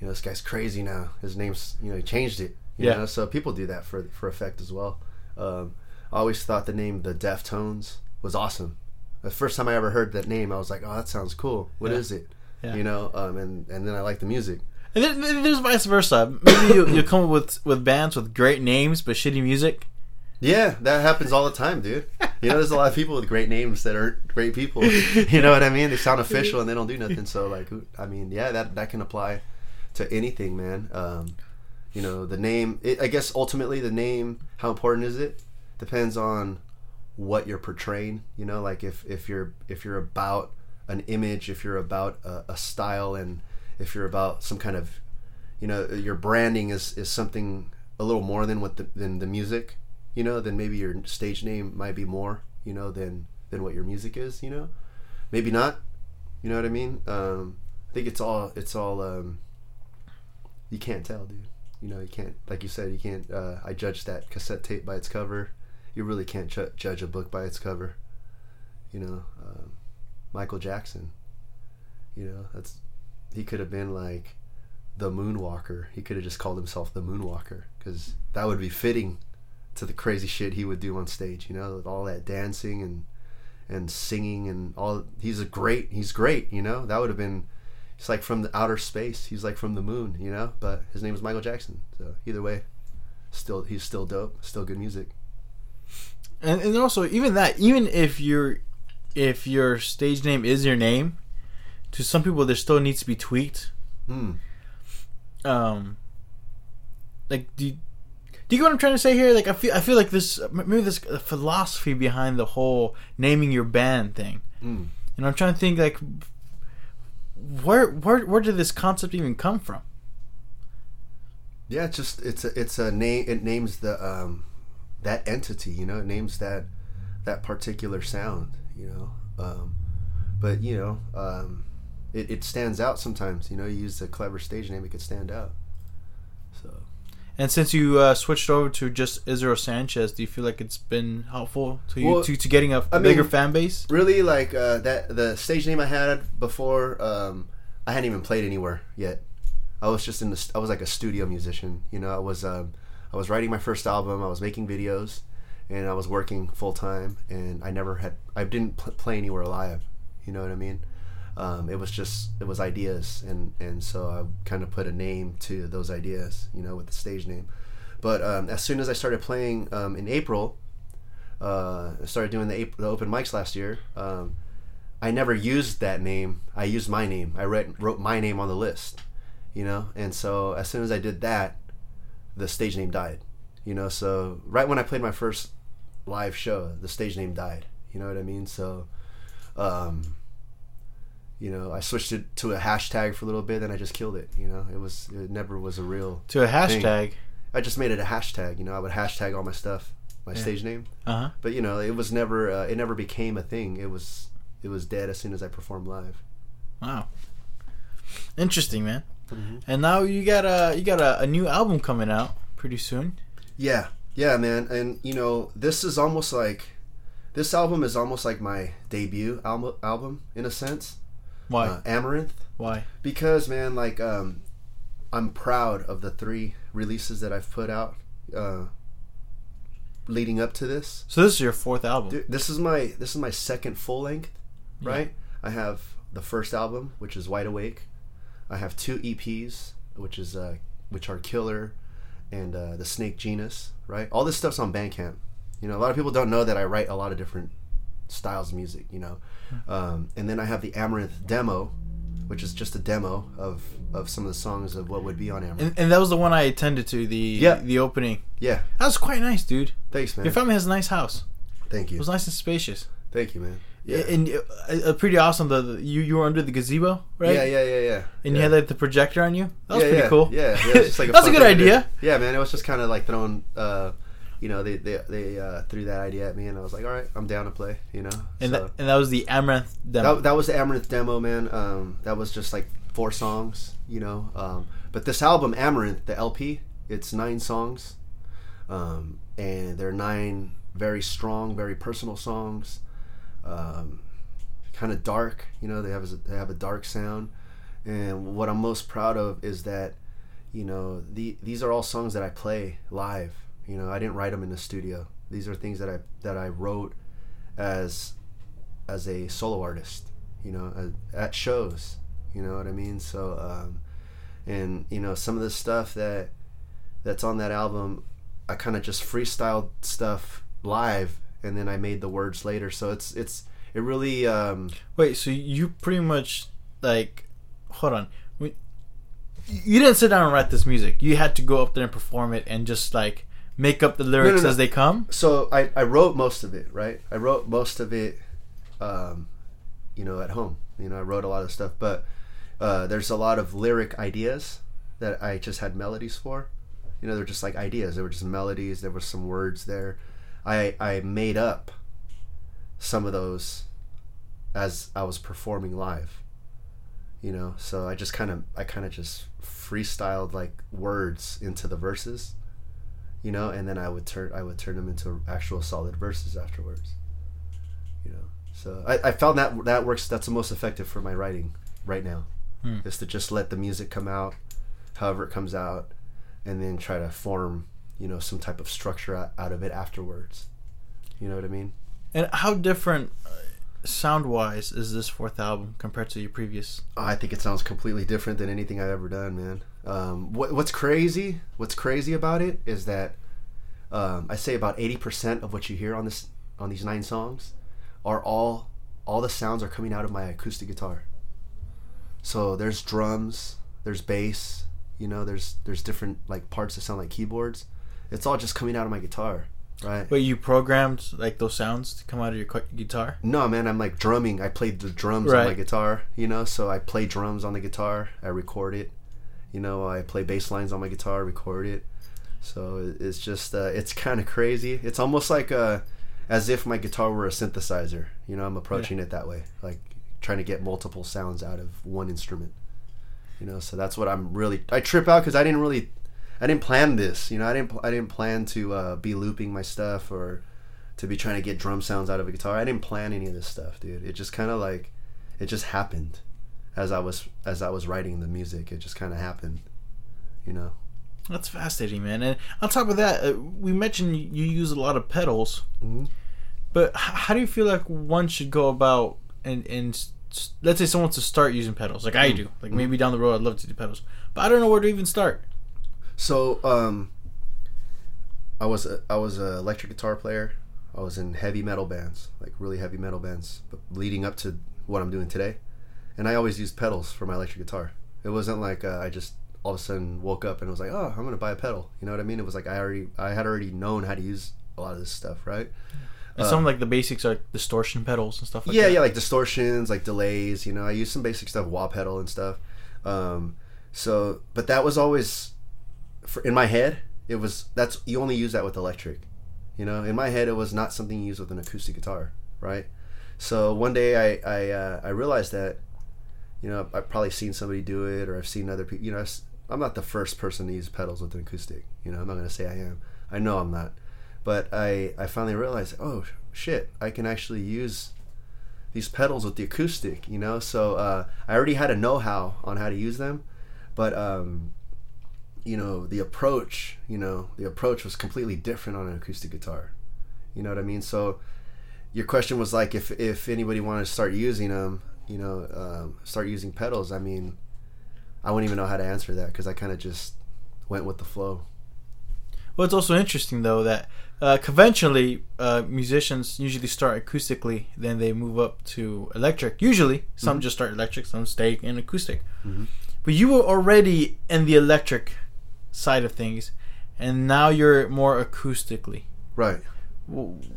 you know, this guy's crazy now. His name's, you know, he changed it. You Yeah. Know? So people do that for for effect as well. Um, I always thought the name the Deftones was awesome. The first time I ever heard that name, I was like, oh, that sounds cool. What is Yeah. it? Yeah. You know, um, and and then I like the music. And then, then there's vice versa. Maybe you you come up with with bands with great names but shitty music. Yeah, that happens all the time, dude. You know, there's a lot of people with great names that aren't great people. You know what I mean? They sound official and they don't do nothing. So, like, I mean, yeah, that that can apply to anything, man. Um, you know, the name. It, I guess ultimately, the name. How important is it? Depends on what you're portraying. You know, like if if you're if you're about an image, if you're about a, a style, and if you're about some kind of, you know, your branding is is something a little more than what the than the music you know, then maybe your stage name might be more, you know, than than what your music is, you know. Maybe not. You know what I mean? Um, I think it's all it's all um, you can't tell, dude. You know, you can't like you said, you can't uh, I judge that cassette tape by its cover. You really can't ju- judge a book by its cover. You know, um, Michael Jackson. You know, that's he could have been like the Moonwalker. He could have just called himself the Moonwalker because that would be fitting to the crazy shit he would do on stage. You know, with all that dancing and and singing and all. He's a great. He's great. You know, that would have been. It's like from the outer space. He's like from the moon. You know, but his name is Michael Jackson. So either way, still he's still dope. Still good music. And, and also even that, even if your if your stage name is your name, to some people there still needs to be tweaked. Hmm. Um, like do you, do you get what I'm trying to say here? Like I feel I feel like this maybe this philosophy behind the whole naming your band thing. Mm. And I'm trying to think like where where where did this concept even come from? Yeah, it's just it's a it's a name. It names the um that entity. You know, it names that that particular sound. You know, um, but you know, um, it it stands out sometimes. You know, you use a clever stage name, it could stand out. And since you uh, switched over to just Israel Sanchez, do you feel like it's been helpful to you Well, to, to getting a I bigger mean- fan base? really, like uh, that the stage name I had before, um, I hadn't even played anywhere yet. I was just in the I was like a studio musician. You know, I was um, I was writing my first album. I was making videos, and I was working full time. And I never had I didn't pl- play anywhere live. You know what I mean? Um, it was just it was ideas, and and so I kind of put a name to those ideas. You know, with the stage name. But um, as soon as I started playing um, in April, uh, I started doing the, the open mics last year. Um, I never used that name. I used my name. I read, wrote my name on the list, you know. And so as soon as I did that, the stage name died, you know. So right when I played my first live show, the stage name died. You know what I mean? So, um, you know, I switched it to a hashtag for a little bit, then I just killed it. You know, it was it never was a real. To a hashtag. I just made it a hashtag. You know, I would hashtag all my stuff, my Yeah. stage name Uh huh. but you know it was never uh, it never became a thing it was it was dead as soon as i performed live Wow. Interesting, man. Mhm. And now you got a you got a, a new album coming out pretty soon. yeah yeah man and you know this is almost like this album is almost like my debut album album in a sense Why? uh, amaranth Why? because man like um i'm proud of the three releases that i've put out uh leading up to this So this is your fourth album. Dude, this is my this is my second full length, right? I have the first album, which is Wide Awake. I have two EPs, which is uh, which are Killer and uh, the Snake Genus, right? All this stuff's on Bandcamp. You know, a lot of people don't know that I write a lot of different styles of music. You know, um, and then I have the Amaranth demo, which is just a demo of of some of the songs of what would be on Amaranth. And, and that was the one I attended to the Yeah. the opening. yeah, That was quite nice, dude. thanks, man. Your family has a nice house. Thank you. It was nice and spacious. thank you, man. Yeah, And uh, pretty awesome. The, the- you you were under the gazebo, right? yeah, yeah, yeah, yeah. And yeah. you had like the projector on you. That was yeah, pretty cool. Yeah, yeah, it was just like a That's a good idea. Yeah, man, it was just kind of like throwing, uh, you know, they they they uh, threw that idea at me, and I was like, all right, I'm down to play, you know. And so, that, and that was the Amaranth demo. that, that was the Amaranth demo, man. Um, that was just like four songs, you know. Um, but this album, Amaranth, the LP, it's nine songs, um, and they're nine very strong, very personal songs. Um, kind of dark, you know. They have a, they have a dark sound, and what I'm most proud of is that, you know, the these are all songs that I play live. You know, I didn't write them in the studio. These are things that I that I wrote as as a solo artist, you know, at, shows. You know what I mean? So, um, and you know, some of the stuff that that's on that album, I kind of just freestyled stuff live, and then I made the words later. So it's it's it really um, Wait, so you pretty much like, hold on, We- you didn't sit down and write this music. You had to go up there and perform it and just like make up the lyrics no. as they come. so I, I wrote most of it right? I wrote most of it um, you know at home. You know i wrote a lot of stuff but uh, there's a lot of lyric ideas that i just had melodies for. You know they're just like ideas. They were just melodies. There were some words there. I i made up some of those as i was performing live you know? So i just kind of i kind of just freestyled like words into the verses you know and then i would turn i would turn them into actual solid verses afterwards you know So I, I found that that works. That's the most effective for my writing right now. Hmm. Is to just let the music come out, however it comes out, and then try to form you know some type of structure out, out of it afterwards. You know what I mean? And how different, uh, sound wise, is this fourth album compared to your previous? I think it sounds completely different than anything I've ever done, man. Um, what, what's crazy? What's crazy about it is that um, I say about eighty percent of what you hear on this on these nine songs are all all the sounds are coming out of my acoustic guitar. So there's drums, there's bass, you know, there's there's different like parts that sound like keyboards. It's all just coming out of my guitar, right? But you programmed like those sounds to come out of your guitar. No, man, I'm like drumming. I played the drums on my guitar, you know, so I play drums on the guitar. I record it. You know, I play bass lines on my guitar, record it. So it's just, uh, it's kind of crazy. It's almost like uh, as if my guitar were a synthesizer. You know, I'm approaching it that way, like trying to get multiple sounds out of one instrument. You know, so that's what I'm really. I trip out because I didn't really, I didn't plan this. You know, I didn't I didn't plan to uh, be looping my stuff or to be trying to get drum sounds out of a guitar. I didn't plan any of this stuff, dude. It just kind of like it just happened as I was as I was writing the music. It just kind of happened, you know. That's fascinating, man. And on top of that, uh, we mentioned you use a lot of pedals, Mhm. but h- how do you feel like one should go about and and let's say someone wants to start using pedals, like I do. Like maybe down the road, I'd love to do pedals, but I don't know where to even start. So um, I was a, I was an electric guitar player. I was in heavy metal bands, like really heavy metal bands, but leading up to what I'm doing today. And I always used pedals for my electric guitar. It wasn't like uh, I just all of a sudden woke up and was like, oh, I'm gonna buy a pedal. You know what I mean? It was like I already I had already known how to use a lot of this stuff, right? And some like the basics are like distortion pedals and stuff like yeah, that. yeah, like distortions, like delays. You know, I use some basic stuff, wah pedal and stuff. Um, so, but that was always for, in my head. It was that's you only use that with electric. You know, in my head, it was not something you use with an acoustic guitar, right? So one day I I, uh, I realized that, you know, I've probably seen somebody do it, or I've seen other people. You know, I'm not the first person to use pedals with an acoustic. You know, I'm not gonna say I am. I know I'm not, but I I finally realized, oh shit, I can actually use these pedals with the acoustic, you know. So uh, I already had a know-how on how to use them, but um, you know the approach, you know, the approach was completely different on an acoustic guitar. You know what I mean? So your question was like, if if anybody wanted to start using them, you know, um, start using pedals. I mean, I wouldn't even know how to answer that because I kind of just went with the flow. Well, it's also interesting though that uh, conventionally uh, musicians usually start acoustically, then they move up to electric. Usually, some just start electric, some stay in acoustic. Mhm. But you were already in the electric side of things, and now you're more acoustically. Right.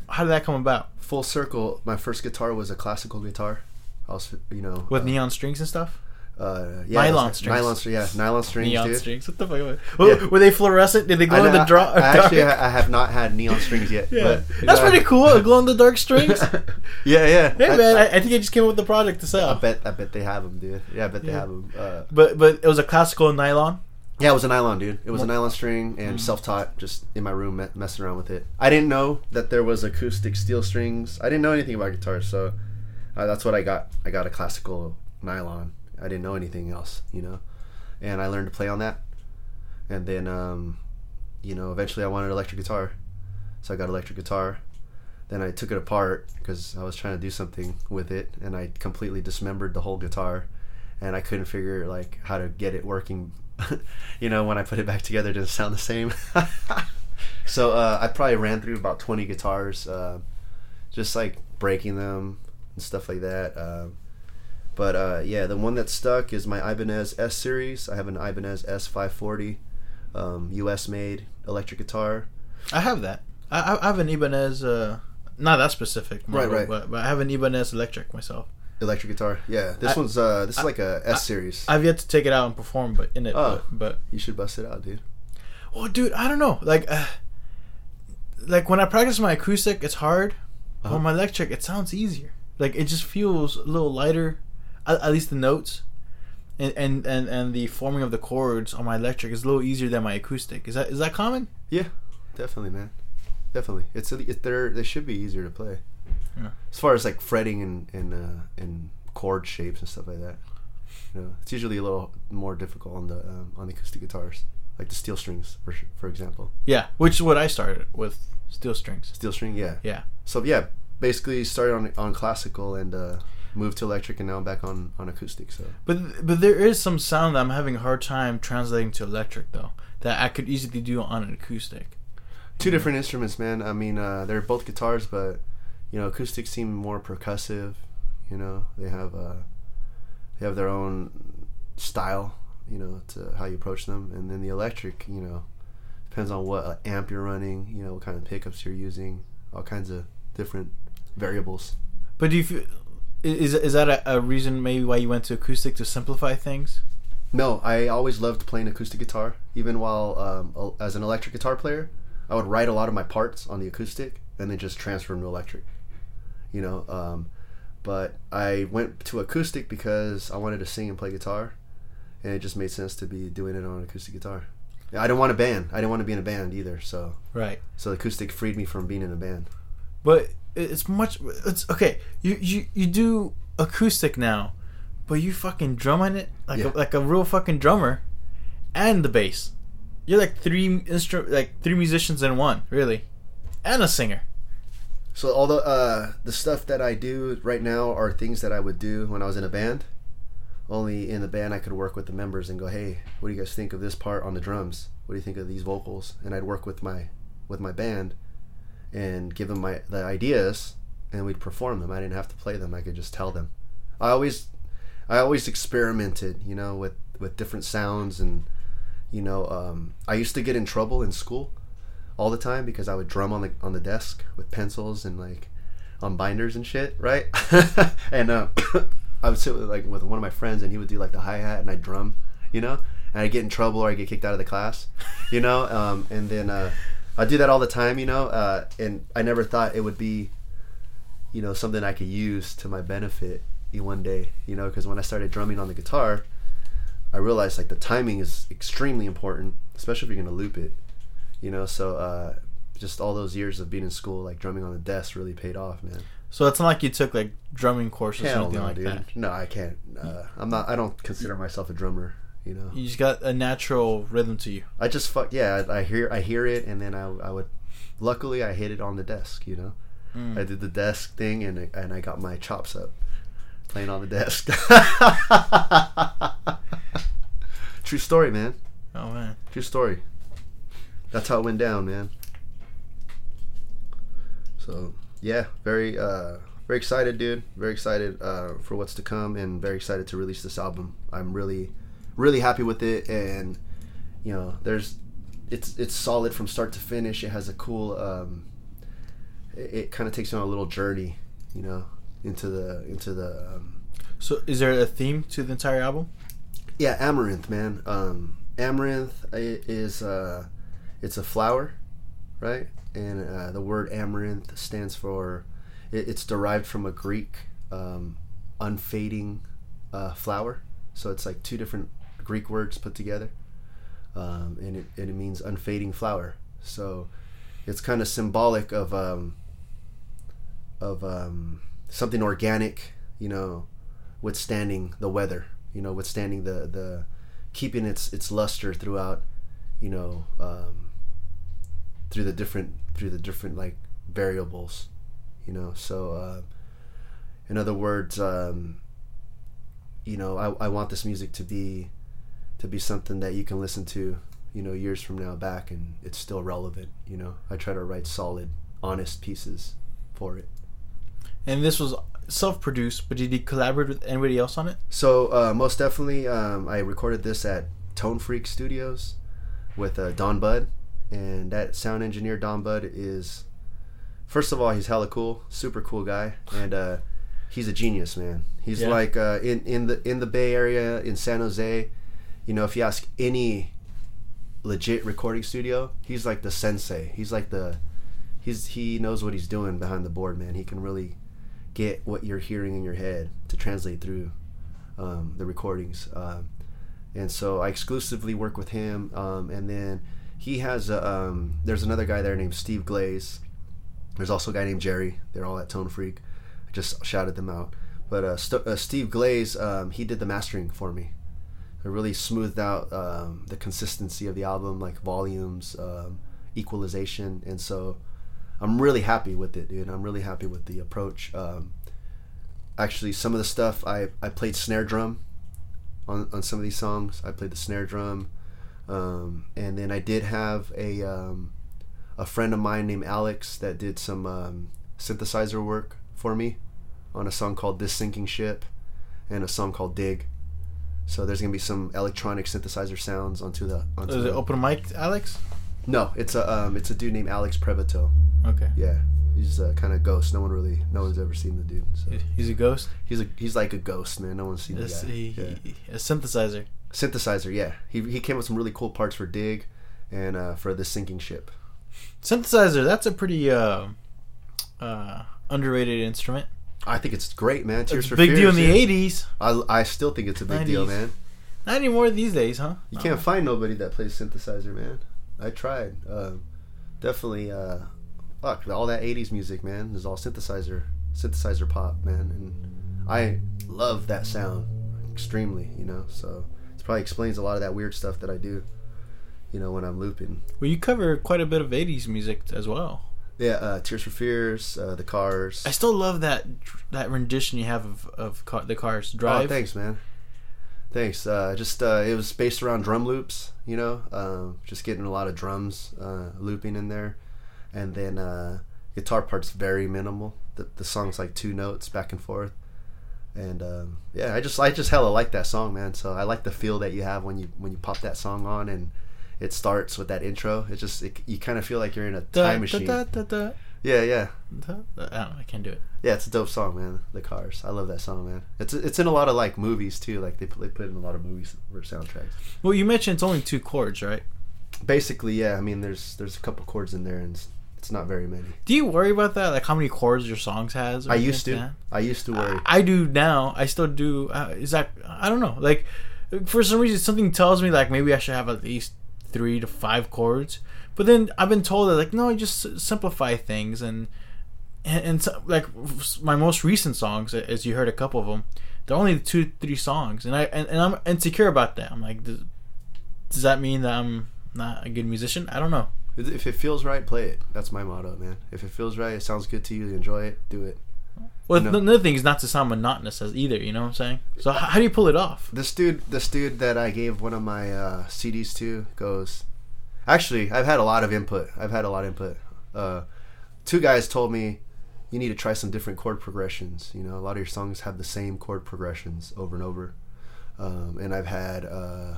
How did that come about? Full circle. My first guitar was a classical guitar. Was, you know, With uh, neon strings and stuff. uh, yeah, Nylon strings. Nylon strings, yeah, nylon strings, neon dude. strings. What the fuck? Yeah. Were they fluorescent? Did they glow in the draw? I, I actually I have not had neon strings yet. yeah, but, that's uh, pretty cool. Glow in the dark strings. yeah, yeah. Hey I, man, I, I think I just came up with the product to sell. I bet, I bet they have them, dude. Yeah, I bet they have them. Uh, But but it was a classical nylon. yeah, it was a nylon, dude. It was a nylon string and Mm. self-taught, just in my room, me- messing around with it. I didn't know that there was acoustic steel strings. I didn't know anything about guitars, so uh, that's what I got. I got a classical nylon. I didn't know anything else, you know, and I learned to play on that. And then, um, you know, eventually I wanted an electric guitar, so I got electric guitar. Then I took it apart because I was trying to do something with it, and I completely dismembered the whole guitar, and I couldn't figure like how to get it working. you know, when I put it back together, it didn't sound the same. so uh, I probably ran through about twenty guitars, uh, just like breaking them and stuff like that. Um but uh, yeah, the one that stuck is my Ibanez S series. I have an Ibanez S540, um, U.S. made electric guitar. I have that. I, I- I have an Ibanez. Uh, not that specific, model, Right, right. But, but I have an Ibanez electric myself. Electric guitar, yeah. This I- one's uh, this is I- like a S series. I've yet to take it out and perform, but in it. Oh. But, but you should bust it out, dude. well, dude, I don't know. Like, uh, like when I practice my acoustic, it's hard. Uh-huh. But my electric, it sounds easier. Like it just feels a little lighter. At, at least the notes. And, and, and, and the forming of the chords on my electric is a little easier than my acoustic. Is that is that common? Yeah, definitely, man. Definitely, it's it, they're they should be easier to play. Yeah. As far as like fretting and and uh, and chord shapes and stuff like that. You know, it's usually a little more difficult on the um, on the acoustic guitars, like the steel strings, for for example. Yeah, which is what I started with steel strings. Steel string, yeah. Yeah. So yeah, basically started on on classical and uh, moved to electric, and now I'm back on on acoustic. So But but there is some sound that I'm having a hard time translating to electric though that I could easily do on an acoustic. two different instruments, man. I mean, uh, they're both guitars, but you know, acoustics seem more percussive. You know, they have uh, they have their own style. You know, to how you approach them, and then the electric, you know, depends on what amp you're running. You know, what kind of pickups you're using, all kinds of different variables. But do you feel is is that a, a reason maybe why you went to acoustic to simplify things? No, I always loved playing acoustic guitar. Even while um, as an electric guitar player, I would write a lot of my parts on the acoustic and then just transfer them to electric. You know, um, but I went to acoustic because I wanted to sing and play guitar, and it just made sense to be doing it on acoustic guitar. I didn't want a band. I didn't want to be in a band either. So, Right. so acoustic freed me from being in a band. But it's much. It's okay. You you you do acoustic now, but you fucking drum on it like Yeah. a, like a real fucking drummer, and the bass. You're like three instru- like three musicians in one, really, and a singer. So all the uh, the stuff that I do right now are things that I would do when I was in a band. Only in the band I could work with the members and go, "Hey, what do you guys think of this part on the drums? What do you think of these vocals?" And I'd work with my with my band and give them my the ideas, and we'd perform them. I didn't have to play them; I could just tell them. I always I always experimented, you know, with with different sounds and you know, um, I used to get in trouble in school all the time because I would drum on the on the desk with pencils and like on binders and shit, right? and uh, I would sit with like with one of my friends and he would do like the hi hat and I'd drum, you know, and I'd get in trouble or I'd get kicked out of the class, you know, um, and then uh, I do that all the time, you know, uh, and I never thought it would be, you know, something I could use to my benefit one day, you know, because when I started drumming on the guitar, I realized like the timing is extremely important, especially if you're gonna loop it you know so uh just all those years of being in school like drumming on the desk really paid off man So it's not like you took like drumming courses or Hell anything no, like dude. that. no i can't uh, i'm not i don't consider myself a drummer you know You just got a natural rhythm to you. i just fuck yeah I, I hear i hear it and then i, I would luckily i hit it on the desk you know Mm. i did the desk thing and I- and i got my chops up playing on the desk true story man Oh man. True story. That's how it went down, man. So yeah, very uh very excited, dude. Very excited uh for what's to come and very excited to release this album. I'm really really happy with it and you know, there's it's it's solid from start to finish. It has a cool um it, it kind of takes you on a little journey, you know, into the into the um, So is there a theme to the entire album? yeah, amaranth, man. Um, amaranth is uh, it's a flower, right? And uh, the word amaranth stands for it, it's derived from a Greek um, unfading uh, flower. So it's like two different Greek words put together, um, and it and it means unfading flower. So it's kind of symbolic of um, of um, something organic, you know, withstanding the weather, you know, withstanding the the keeping its its luster throughout, you know, um, through the different through the different like variables, you know. So, uh, in other words, um, you know, I I want this music to be to be something that you can listen to, you know, years from now back and it's still relevant. You know, I try to write solid, honest pieces for it. And this was self-produced, but did you collaborate with anybody else on it? So uh, most definitely, um, I recorded this at Tone Freak Studios with uh, Don Bud, and that sound engineer Don Bud is, first of all, he's hella cool, super cool guy, and uh, he's a genius, man. He's Yeah. like uh, in in the in the Bay Area in San Jose. You know, if you ask any legit recording studio, he's like the sensei. He's like the he's he knows what he's doing behind the board, man. He can really get what you're hearing in your head to translate through um, the recordings. Um, and so I exclusively work with him. Um, and then he has a, um, there's another guy there named Steve Glaze, There's also a guy named Jerry. They're all at Tone Freak. I just shouted them out. But uh, St- uh, Steve Glaze, um, he did the mastering for me. It really smoothed out um, the consistency of the album, like volumes, um, equalization, and so I'm really happy with it, dude. I'm really happy with the approach. Um, actually, some of the stuff I, I played snare drum on, on some of these songs. I played the snare drum, um, and then I did have a um, a friend of mine named Alex that did some um, synthesizer work for me on a song called "This Sinking Ship" and a song called "Dig." So there's gonna be some electronic synthesizer sounds onto the onto Is it open mic, Alex? no, it's a um, it's a dude named Alex Previto. Okay. Yeah, he's a kind of ghost. No one really, no one's ever seen the dude. So He's a ghost. he's a he's like a ghost, man. No one's seen the guy. he- Yeah. a synthesizer. Synthesizer, yeah. He he came with some really cool parts for Dig, and uh, for the sinking ship. Synthesizer. That's a pretty uh, uh, underrated instrument. I think it's great, man. Tears It's a for big deal in the yeah. '80s. I, I still think it's a big deal, man. Not anymore these days, huh? You can't find nobody that plays synthesizer, man. I tried. Uh, definitely, uh, fuck all that '80s music, man. Is all synthesizer, synthesizer pop, man, and I love that sound extremely. You know, so it probably explains a lot of that weird stuff that I do. You know, when I'm looping. Well, you cover quite a bit of '80s music as well. Yeah, uh, Tears for Fears, uh, the Cars. I still love that that rendition you have of of car, the Cars Drive. Oh, Drive. thanks, man. Thanks. Uh, just uh, it was based around drum loops, you know, um, just getting a lot of drums uh, looping in there, and then uh, guitar parts very minimal. The the song's like two notes back and forth, and um, yeah, I just I just hella like that song, man. So I like the feel that you have when you when you pop that song on and it starts with that intro. It just it, you kind of feel like you're in a time da, machine. da, da, Yeah, yeah. I don't know. I can't do it. Yeah, it's a dope song, man. The Cars. I love that song, man. It's it's in a lot of like movies too. Like they put, they put in a lot of movies or soundtracks. Well, you mentioned it's only two chords, right? Basically, yeah. I mean, there's there's a couple chords in there, and it's, it's not very many. Do you worry about that? Like how many chords your songs has? or I used to. that? I used to worry. I do now. I still do. Uh, is that I don't know. Like for some reason, something tells me like maybe I should have at least three to five chords. But then I've been told that like no, you just simplify things and and, and so, like my most recent songs, as you heard a couple of them, they're only two three songs, and I and, and I'm insecure about that. I'm like, does, does that mean that I'm not a good musician? I don't know. If it feels right, play it. That's my motto, man. If it feels right, it sounds good to you enjoy it, do it. Well, No. another thing is not to sound monotonous as either. You know what I'm saying? So how, how do you pull it off? This dude, this dude that I gave one of my uh, CDs to goes. Actually, I've had a lot of input. I've had a lot of input. Uh, two guys told me you need to try some different chord progressions. You know, a lot of your songs have the same chord progressions over and over. Um, and I've had uh,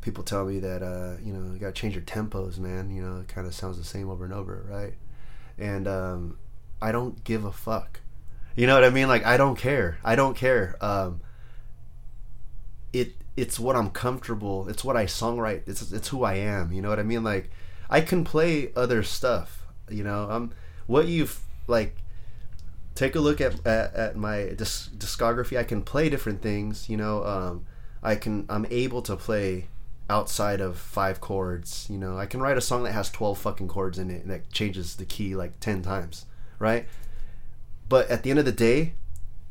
people tell me that uh, you know you got to change your tempos, man. You know, it kind of sounds the same over and over, right? And um, I don't give a fuck. You know what I mean? Like I don't care. I don't care. Um, it it's what I'm comfortable. It's what I songwrite. It's it's who I am. You know what I mean? Like I can play other stuff. You know, um, what you've like. Take a look at at, at my disc- discography. I can play different things. You know, um, I can. I'm able to play outside of five chords. You know, I can write a song that has twelve fucking chords in it and that changes the key like ten times, right? But at the end of the day,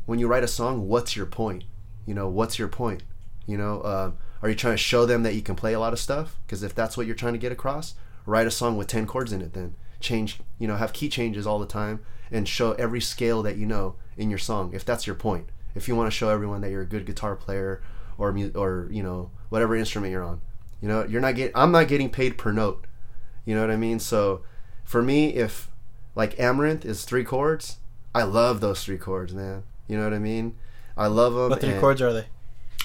when you write a song, what's your point? You know, what's your point? You know, um, are you trying to show them that you can play a lot of stuff? Because if that's what you're trying to get across, write a song with 10 chords in it then. Change, you know, have key changes all the time and show every scale that you know in your song if that's your point. If you want to show everyone that you're a good guitar player or or, you know, whatever instrument you're on. You know, you're not getting I'm not getting paid per note. You know what I mean? So for me if like Amaranth is three chords, I love those three chords, man. You know what I mean? I love them. What three chords are they?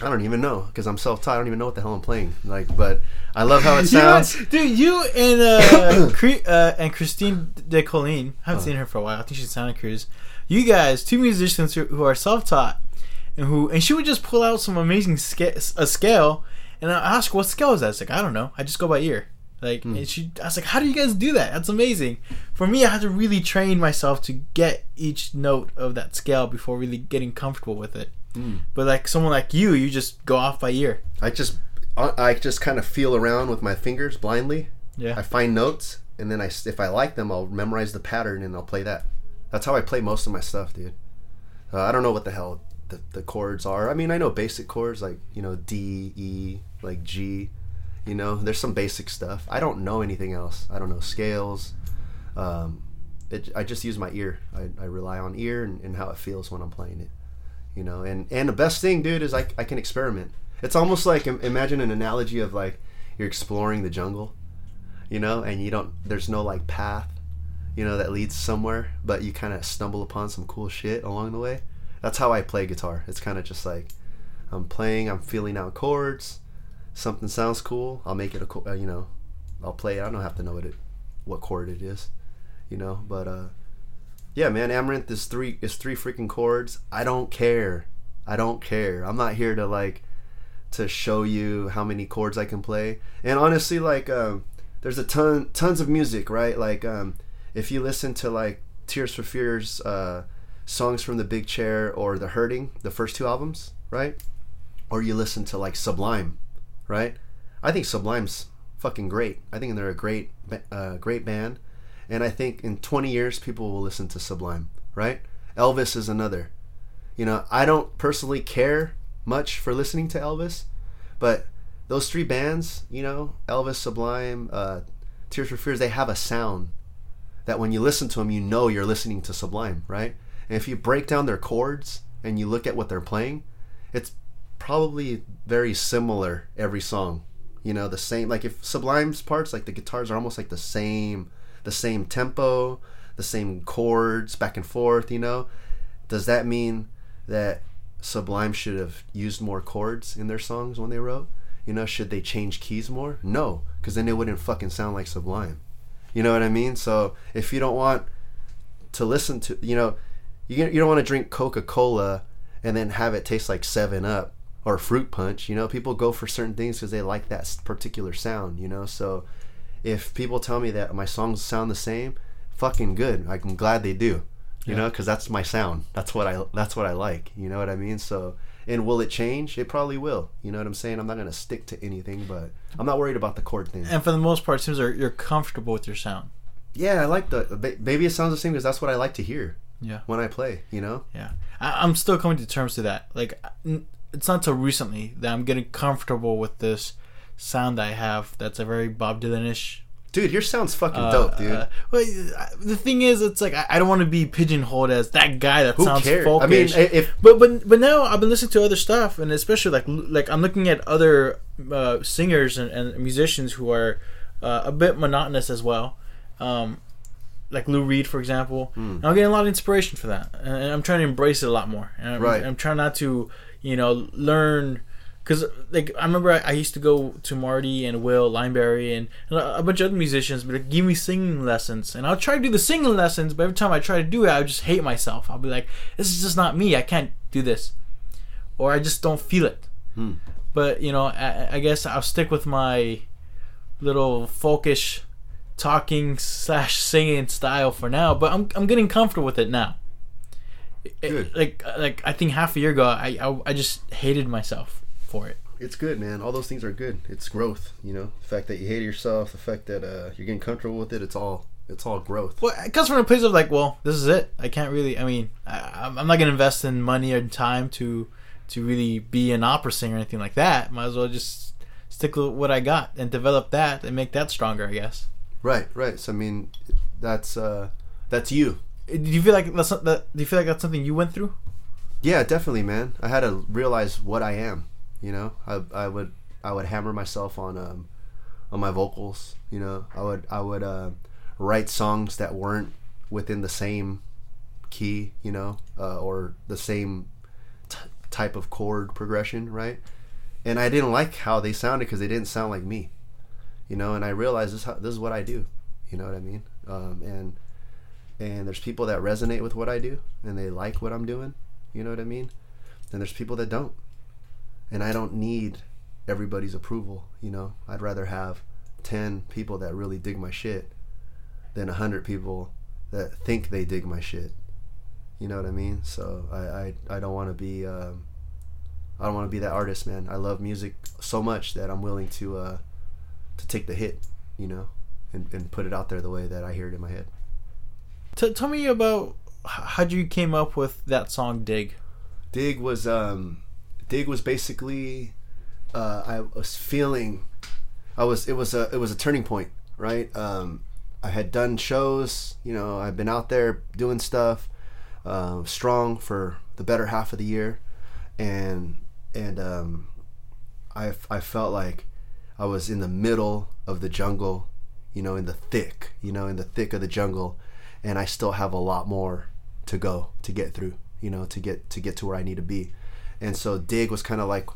I don't even know because I'm self-taught. I don't even know what the hell I'm playing. Like, but I love how it You know sounds. dude. You and uh, Cre- uh, and Christine De Colleen. I haven't Oh. seen her for a while. I think she's Santa Cruz. You guys, two musicians who, who are self-taught, and who and she would just pull out some amazing sca- a scale, and I ask, "What scale is that?" It's like, "I don't know. I just go by ear." Like, Hmm. and she, I was like, "How do you guys do that? That's amazing." For me, I had to really train myself to get each note of that scale before really getting comfortable with it. Mm. But like someone like you, you just go off by ear. I just, I I just kind of feel around with my fingers blindly. Yeah. I find notes and then I, if I like them, I'll memorize the pattern and I'll play that. That's how I play most of my stuff, dude. Uh, I don't know what the hell the, the chords are. I mean, I know basic chords like you know D, E, like G. You know, there's some basic stuff. I don't know anything else. I don't know scales. Um, it, I just use my ear. I, I rely on ear and, and how it feels when I'm playing it. You know, and and the best thing, dude, is I, I can experiment. It's almost like imagine an analogy of like you're exploring the jungle, you know, and you don't there's no like path, you know, that leads somewhere, but you kind of stumble upon some cool shit along the way. That's how I play guitar. It's kind of just like I'm playing, I'm feeling out chords. Something sounds cool, I'll make it a uh, you know, I'll play it. I don't have to know what it what chord it is, you know, but uh yeah, man, Amaranth is three is three freaking chords. I don't care. I don't care. I'm not here to like to show you how many chords I can play. And honestly, like um, there's a ton tons of music, right? Like um, if you listen to like Tears for Fears uh, songs from the Big Chair or The Hurting, the first two albums, right? Or you listen to like Sublime, right? I think Sublime's fucking great. I think they're a great uh, great band. And I think in 20 years, people will listen to Sublime, right? Elvis is another. You know, I don't personally care much for listening to Elvis, but those three bands, you know, Elvis, Sublime, uh, Tears for Fears, they have a sound that when you listen to them, you know you're listening to Sublime, right? And if you break down their chords and you look at what they're playing, it's probably very similar every song. You know, the same like if Sublime's parts, like the guitars are almost like the same the same tempo, the same chords back and forth, you know? Does that mean that Sublime should have used more chords in their songs when they wrote? You know, should they change keys more? No, because then it wouldn't fucking sound like Sublime. You know what I mean? So if you don't want to listen to, you know, you, you don't want to drink Coca Cola and then have it taste like 7 Up or Fruit Punch. You know, people go for certain things because they like that particular sound, you know? So if people tell me that my songs sound the same, fucking good. I'm glad they do. You Yeah. know, because that's my sound. That's what I. That's what I like. You know what I mean? So, and will it change? It probably will. You know what I'm saying? I'm not gonna stick to anything, but I'm not worried about the chord thing. And for the most part, it seems like you're comfortable with your sound. Yeah, I like the maybe it sounds the same because that's what I like to hear Yeah. when I play. You know? Yeah, I, I'm still coming to terms to that. Like, it's not so recently that I'm getting comfortable with this sound I have. That's a very Bob Dylan-ish. Dude, your sound's fucking uh, dope, dude. uh, well, the thing is, it's like I, I don't want to be pigeonholed as that guy that Who sounds cares? folkish. I mean, if but but but now I've been listening to other stuff, and especially like like I'm looking at other uh, singers and, and musicians who are uh, a bit monotonous as well, um, like Lou Reed, for example. And I'm getting a lot of inspiration for that, and I'm trying to embrace it a lot more. And I'm, Right. I'm trying not to, you know, learn. Because like I remember I, I used to go to Marty and Will Lineberry and, and a bunch of other musicians, but like, give me singing lessons, and I'll try to do the singing lessons. But every time I try to do it, I would just hate myself. I'll be like, "This is just not me. I can't do this," or I just don't feel it. Hmm. But you know, I, I guess I'll stick with my little folkish talking slash singing style for now. But I'm I'm getting comfortable with it now. It- like like I think half a year ago, I, I I just hated myself for it. it's good, man. All those things are good. It's growth. You know, the fact that you hate yourself, the fact that uh, you're getting comfortable with it. It's all. It's all growth. Well, it comes from a place of like, well, this is it. I can't really. I mean, I, I'm I'm not gonna invest in money or time to to really be an opera singer or anything like that. Might as well just stick with what I got and develop that and make that stronger. I guess. Right, right. So I mean, that's uh, that's you. Do you feel like that's that? Do you feel like that's something you went through? Yeah, definitely, man. I had to realize what I am. You know, I, I would I would hammer myself on um on my vocals. You know, I would I would uh, write songs that weren't within the same key. You know, uh, or the same t- type of chord progression, right? And I didn't like how they sounded because they didn't sound like me. You know, and I realized this this is what I do. You know what I mean? Um, and and there's people that resonate with what I do and they like what I'm doing. You know what I mean? And there's people that don't. And I don't need everybody's approval, you know. I'd rather have 10 people that really dig my shit than 100 people that think they dig my shit. You know what I mean? So I I, I don't want to be um, I don't want to be that artist, man. I love music so much that I'm willing to uh, to take the hit, you know. and, and put it out there the way that I hear it in my head. T- tell me about how you came up with that song "Dig." Dig was um, Dig was basically uh, I was feeling I was it was a it was a turning point, right? Um, I had done shows, you know, I've been out there doing stuff, uh, strong for the better half of the year, and and um, I I felt like I was in the middle of the jungle, you know, in the thick, you know, in the thick of the jungle, and I still have a lot more to go to get through, you know, to get to get to where I need to be. And so Dig was kind of like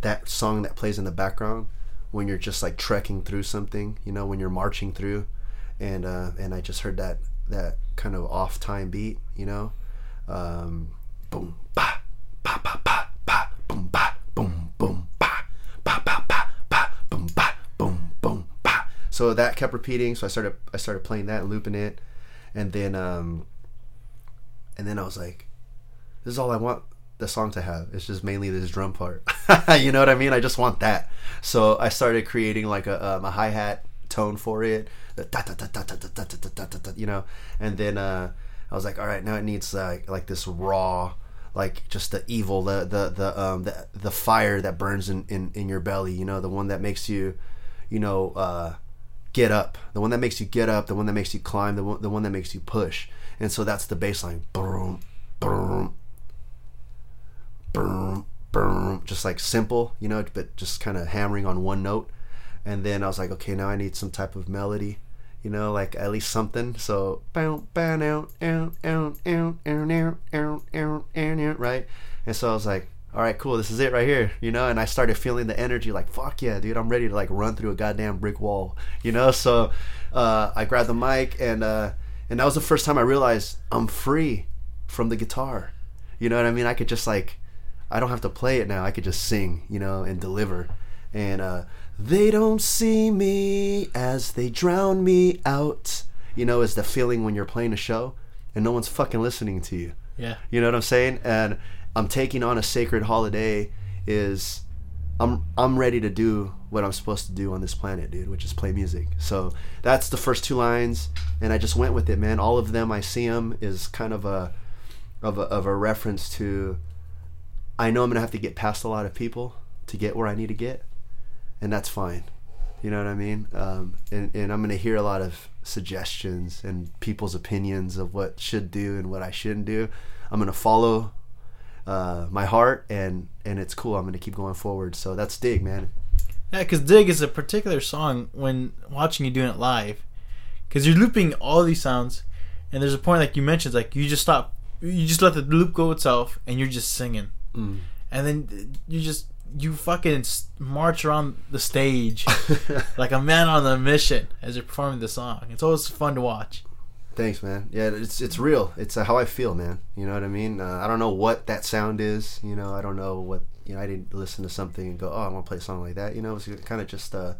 that song that plays in the background when you're just like trekking through something, you know, when you're marching through, and uh, and I just heard that that kind of off time beat, you know, um, boom ba ba ba so that kept repeating. So I started I started playing that, and looping it, and then um, and then I was like, this is all I want the song to have. It's just mainly this drum part. you know what I mean? I just want that. So I started creating like a um, a hi hat tone for it. You know, and then uh, I was like, all right, now it needs like like this raw like just the evil, the the the um the, the fire that burns in, in in your belly. You know, the one that makes you, you know, uh, get up, the one that makes you get up, the one that makes you climb, the one, the one that makes you push. And so that's the baseline. Boom, boom, boom, boom. Just like simple, you know, but just kind of hammering on one note. And then I was like, okay, now I need some type of melody, you know, like at least something. So, right? And so I was like, all right, cool, this is it right here, you know. And I started feeling the energy, like, fuck yeah, dude, I'm ready to like run through a goddamn brick wall, you know. So uh, I grabbed the mic, and uh, and that was the first time I realized I'm free from the guitar. You know what I mean? I could just like I don't have to play it now. I could just sing, you know, and deliver. And uh, they don't see me as they drown me out. You know, is the feeling when you're playing a show and no one's fucking listening to you. Yeah. You know what I'm saying? And I'm taking on a sacred holiday. Is I'm I'm ready to do what I'm supposed to do on this planet, dude, which is play music. So that's the first two lines, and I just went with it, man. All of them, I see them is kind of a of a, of a reference to I know I'm gonna have to get past a lot of people to get where I need to get, and that's fine. You know what I mean? Um, and, and I'm gonna hear a lot of suggestions and people's opinions of what should do and what I shouldn't do. I'm gonna follow uh, my heart, and and it's cool. I'm gonna keep going forward. So that's dig, man. Yeah, because Dig is a particular song when watching you doing it live. Because you're looping all these sounds, and there's a point like you mentioned, like you just stop, you just let the loop go itself, and you're just singing. Mm. And then you just, you fucking march around the stage like a man on a mission as you're performing the song. It's always fun to watch. Thanks, man. Yeah, it's it's real. It's uh, how I feel, man. You know what I mean? Uh, I don't know what that sound is. You know, I don't know what. You know, I didn't listen to something and go, "Oh, I want to play a song like that." You know, it was kind of just uh,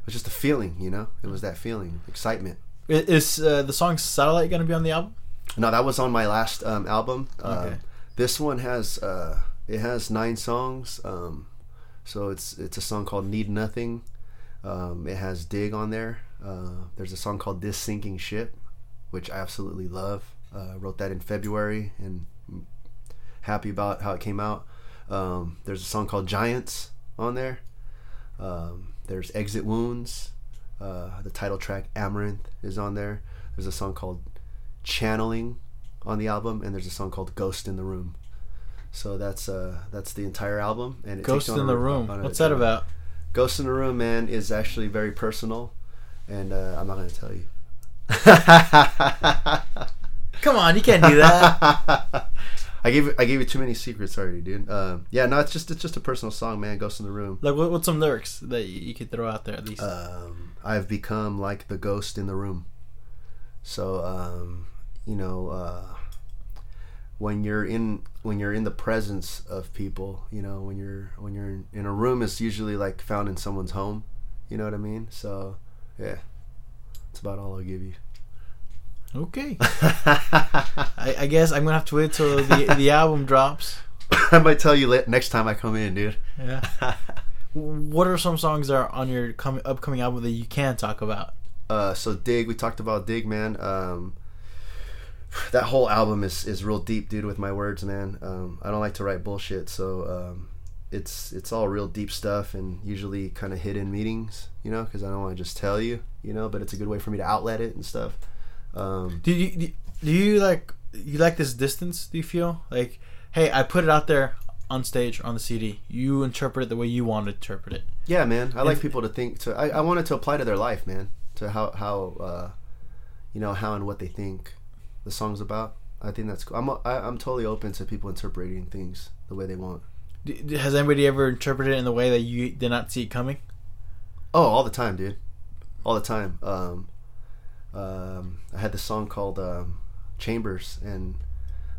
it was just a feeling. You know, it was that feeling, excitement. Is uh, the song Satellite going to be on the album? No, that was on my last um, album. Uh, Okay. This one has uh, it has nine songs. Um, so it's it's a song called "Need Nothing." Um, it has "Dig" on there. Uh, there's a song called "This Sinking Ship," which I absolutely love. Uh, wrote that in February and I'm happy about how it came out. Um, there's a song called "Giants" on there. Um, there's "Exit Wounds." Uh, the title track "Amaranth" is on there. There's a song called channeling on the album and there's a song called ghost in the room so that's uh that's the entire album and Ghost in the Room. What's that about? ghost in the room man is actually very personal and uh, i'm not gonna tell you Come on, you can't do that. I gave I gave you too many secrets already, dude. Uh, yeah, no, it's just it's just a personal song, man. Ghost in the room. like, what, what's some lyrics that you, you could throw out there at least? um, I've become like the ghost in the room. So, um, you know, uh, when you're in when you're in the presence of people, you know, when you're when you're in, in a room, it's usually like found in someone's home. You know what I mean? So, yeah, that's about all I'll give you. okay. I, I guess I'm gonna have to wait till the the album drops. I might tell you next time I come in, dude. Yeah. What are some songs that are on your com- upcoming album that you can talk about? uh, so dig. We talked about dig, man. Um, that whole album is is real deep, dude. With my words, man. Um, I don't like to write bullshit, so um, it's it's all real deep stuff, and usually kind of hidden meetings, you know, because I don't want to just tell you, you know. But it's a good way for me to outlet it and stuff. Um, Do you do- you like you like this distance? Do you feel like, hey, I put it out there on stage on the CD. You interpret it the way you want to interpret it. Yeah, man. I like people to think to. I, I want it to apply to their life, man. To how how uh, you know how and what they think the song's about. I think that's cool. I'm I, I'm totally open to people interpreting things the way they want. Has anybody ever interpreted it in the way that you did not see it coming? Oh, all the time, dude. All the time. Um, um, I had this song called um, Chambers, and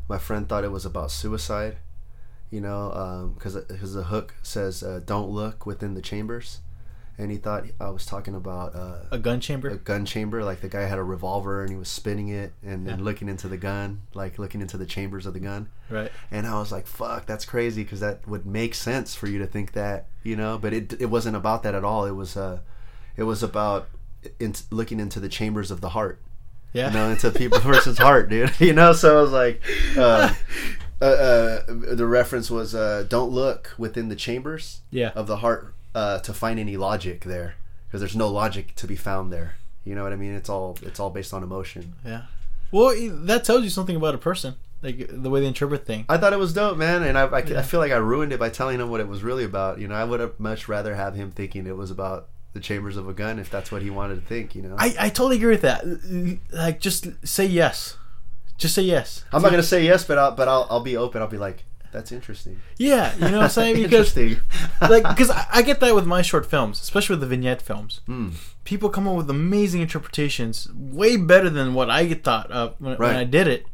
my friend thought it was about suicide. You know, because because the hook says uh, "Don't look within the chambers," and he thought I was talking about uh, A gun chamber? a gun chamber. Like the guy had a revolver and he was spinning it and then Yeah. looking into the gun, like looking into the chambers of the gun. right. And I was like, "Fuck, that's crazy," because that would make sense for you to think that, you know. But it it wasn't about that at all. It was uh, it was about in, looking into the chambers of the heart, Yeah. you know, into people person's heart, dude. You know, so I was like, uh, uh, uh, the reference was, uh, "Don't look within the chambers yeah. of the heart uh, to find any logic there, because there's no logic to be found there." You know what I mean? It's all it's all based on emotion. Yeah. Well, that tells you something about a person, like the way they interpret things. I thought it was dope, man, and I, I, Yeah. I feel like I ruined it by telling him what it was really about. You know, I would have much rather have him thinking it was about the chambers of a gun if that's what he wanted to think. You know, I, I totally agree with that. Like, just say yes. Just say yes. I'm not gonna say yes, but I'll but I'll, I'll be open. I'll be like, that's interesting. Yeah, you know what I'm saying? Because, interesting. like, because I, I get that with my short films, especially with the vignette films. Hmm. People come up with amazing interpretations, way better than what I thought of when, when I did it,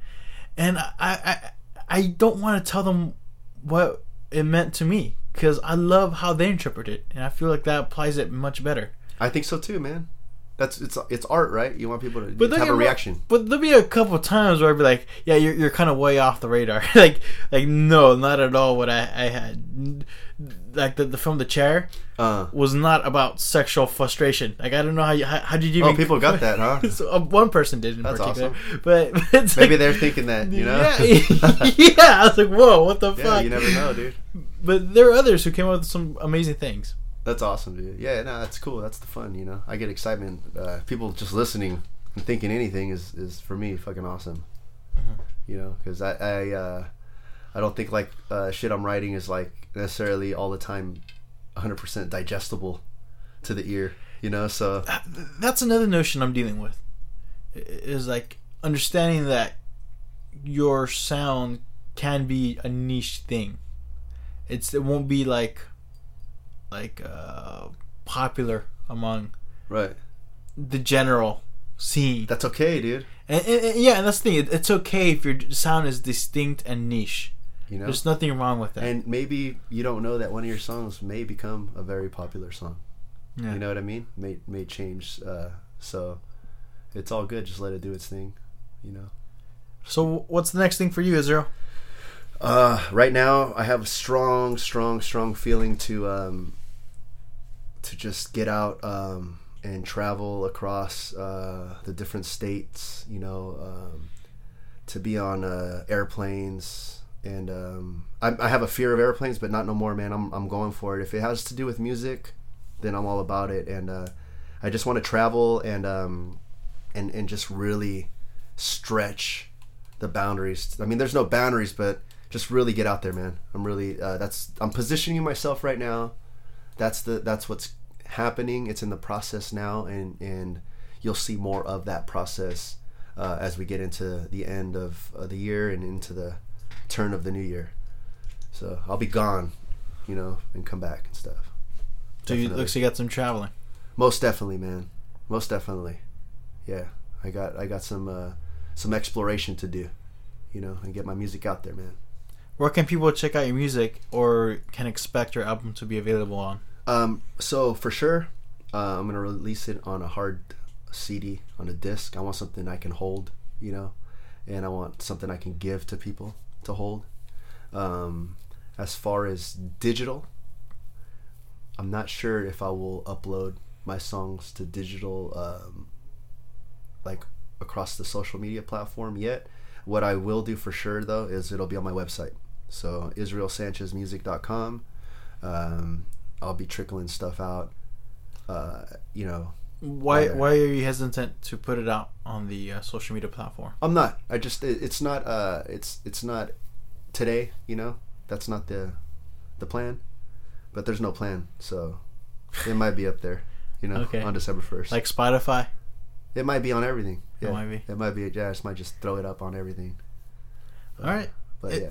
and I, I, I don't want to tell them what it meant to me because I love how they interpret it, and I feel like that applies it much better. I think so too, man. That's it's it's art, right? You want people to But have a reaction. But there'll be a couple times where I'd be like, "Yeah, you're, you're kind of way off the radar." like, like no, not at all. What I, I had, like the, the film The Chair Uh, was not about sexual frustration. Like I don't know how you how, how did you oh, people got that, huh? so, uh, one person did in That's particular, but, but it's Maybe like- they're thinking that, you know. Yeah, yeah. I was like, "Whoa, what the yeah, fuck?" you never know, dude. But there are others who came up with some amazing things. That's awesome, dude. Yeah, no, that's cool. That's the fun, you know. I get excitement. Uh, people just listening and thinking anything is, is for me fucking awesome. Mm-hmm. You know, because I I, uh, I don't think like uh, shit I'm writing is like necessarily all the time 100% digestible to the ear. You know, so that's another notion I'm dealing with. Is like understanding that your sound can be a niche thing. It's it won't be like like uh popular among right. the general scene. That's okay, dude. And, and- and- yeah, and that's the thing. It, it's okay if your sound is distinct and niche. You know, There's nothing wrong with that. and maybe you don't know that one of your songs may become a very popular song. yeah. You know what I mean? May may change. Uh, so it's all good. Just let it do its thing. You know. So what's the next thing for you, Israel? Uh, right now, I have a strong, strong, strong feeling to um, to just get out um, and travel across uh, the different states. You know, um, to be on uh, airplanes. And um, I, I have a fear of airplanes, but not no more, man. I'm I'm going for it. If it has to do with music, then I'm all about it. And uh, I just want to travel and um, and and just really stretch the boundaries. I mean, there's no boundaries, but just really get out there, man. I'm really uh, that's I'm positioning myself right now. That's the that's what's happening. It's in the process now, and and you'll see more of that process uh, as we get into the end of uh, the year and into the turn of the new year. So I'll be gone, you know, and come back and stuff. So you, Definitely. looks like you got some traveling. Most definitely, man. Most definitely. Yeah, I got I got some uh, some exploration to do, you know, and get my music out there, man. Where can people check out your music or can expect your album to be available on? Um, so for sure, uh, I'm gonna release it on a hard CD on a disc. I want something I can hold, you know, and I want something I can give to people to hold. Um, as far as digital, I'm not sure if I will upload my songs to digital um, like across the social media platform yet. What I will do for sure though is it'll be on my website. So israelsanchezmusic.com. Um, I'll be trickling stuff out. Uh, you know, Why Yeah. why are you hesitant to put it out on the uh, social media platform? I'm not. I just it, it's not uh it's it's not today, you know. That's not the the plan. But there's no plan. So it might be up there, you know, Okay. on December 1st. Like Spotify? it might be on everything. It might be. It might be yeah, I just might just throw it up on everything. All right. But It- yeah.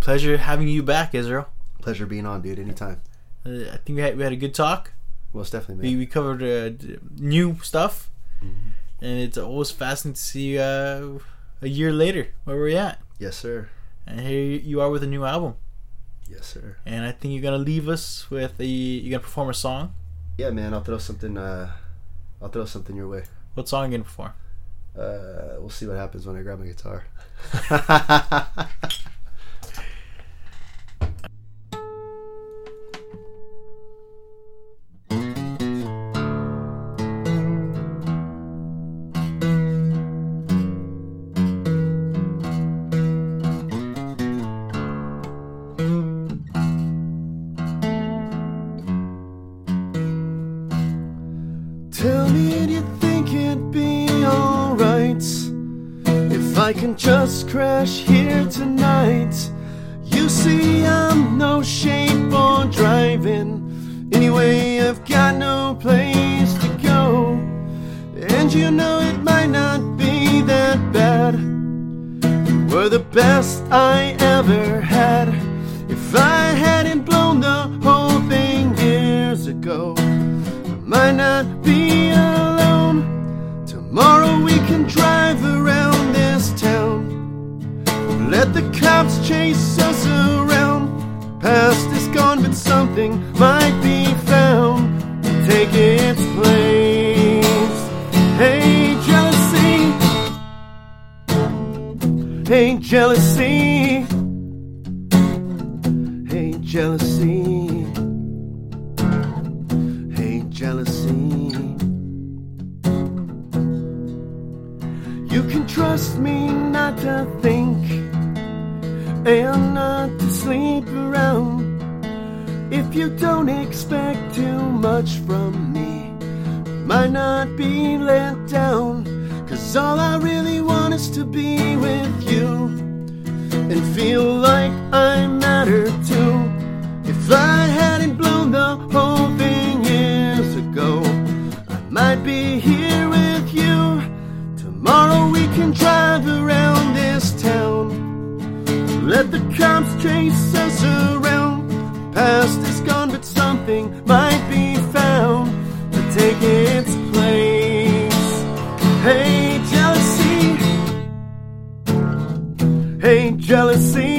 Pleasure having you back, Israel. Pleasure being on, dude, anytime. Uh, I think we had, we had a good talk. Most definitely, We, man. we covered uh, new stuff, Mhm. and it's always fascinating to see uh, a year later where we're at. Yes, sir. And here you are with a new album. Yes, sir. And I think you're gonna leave us with a you're gonna perform a song. Yeah, man, I'll throw something uh I'll throw something your way. What song are you gonna perform? Uh we'll see what happens when I grab my guitar. ago, I might not be alone. Tomorrow we can drive around this town. Let the cops chase us around. Past is gone, but something might be found to take its place. Hey, jealousy. Hey, jealousy. Hey, jealousy. Trust me not to think and not to sleep around. If you don't expect too much from me, might not be let down. Cause all I really want is to be with you and feel like I matter too. If I hadn't blown the whole thing years ago, I might be here. Can drive around this town. Let the cops chase us around. Past is gone, but something might be found to take its place. Hey, jealousy. Hey, jealousy.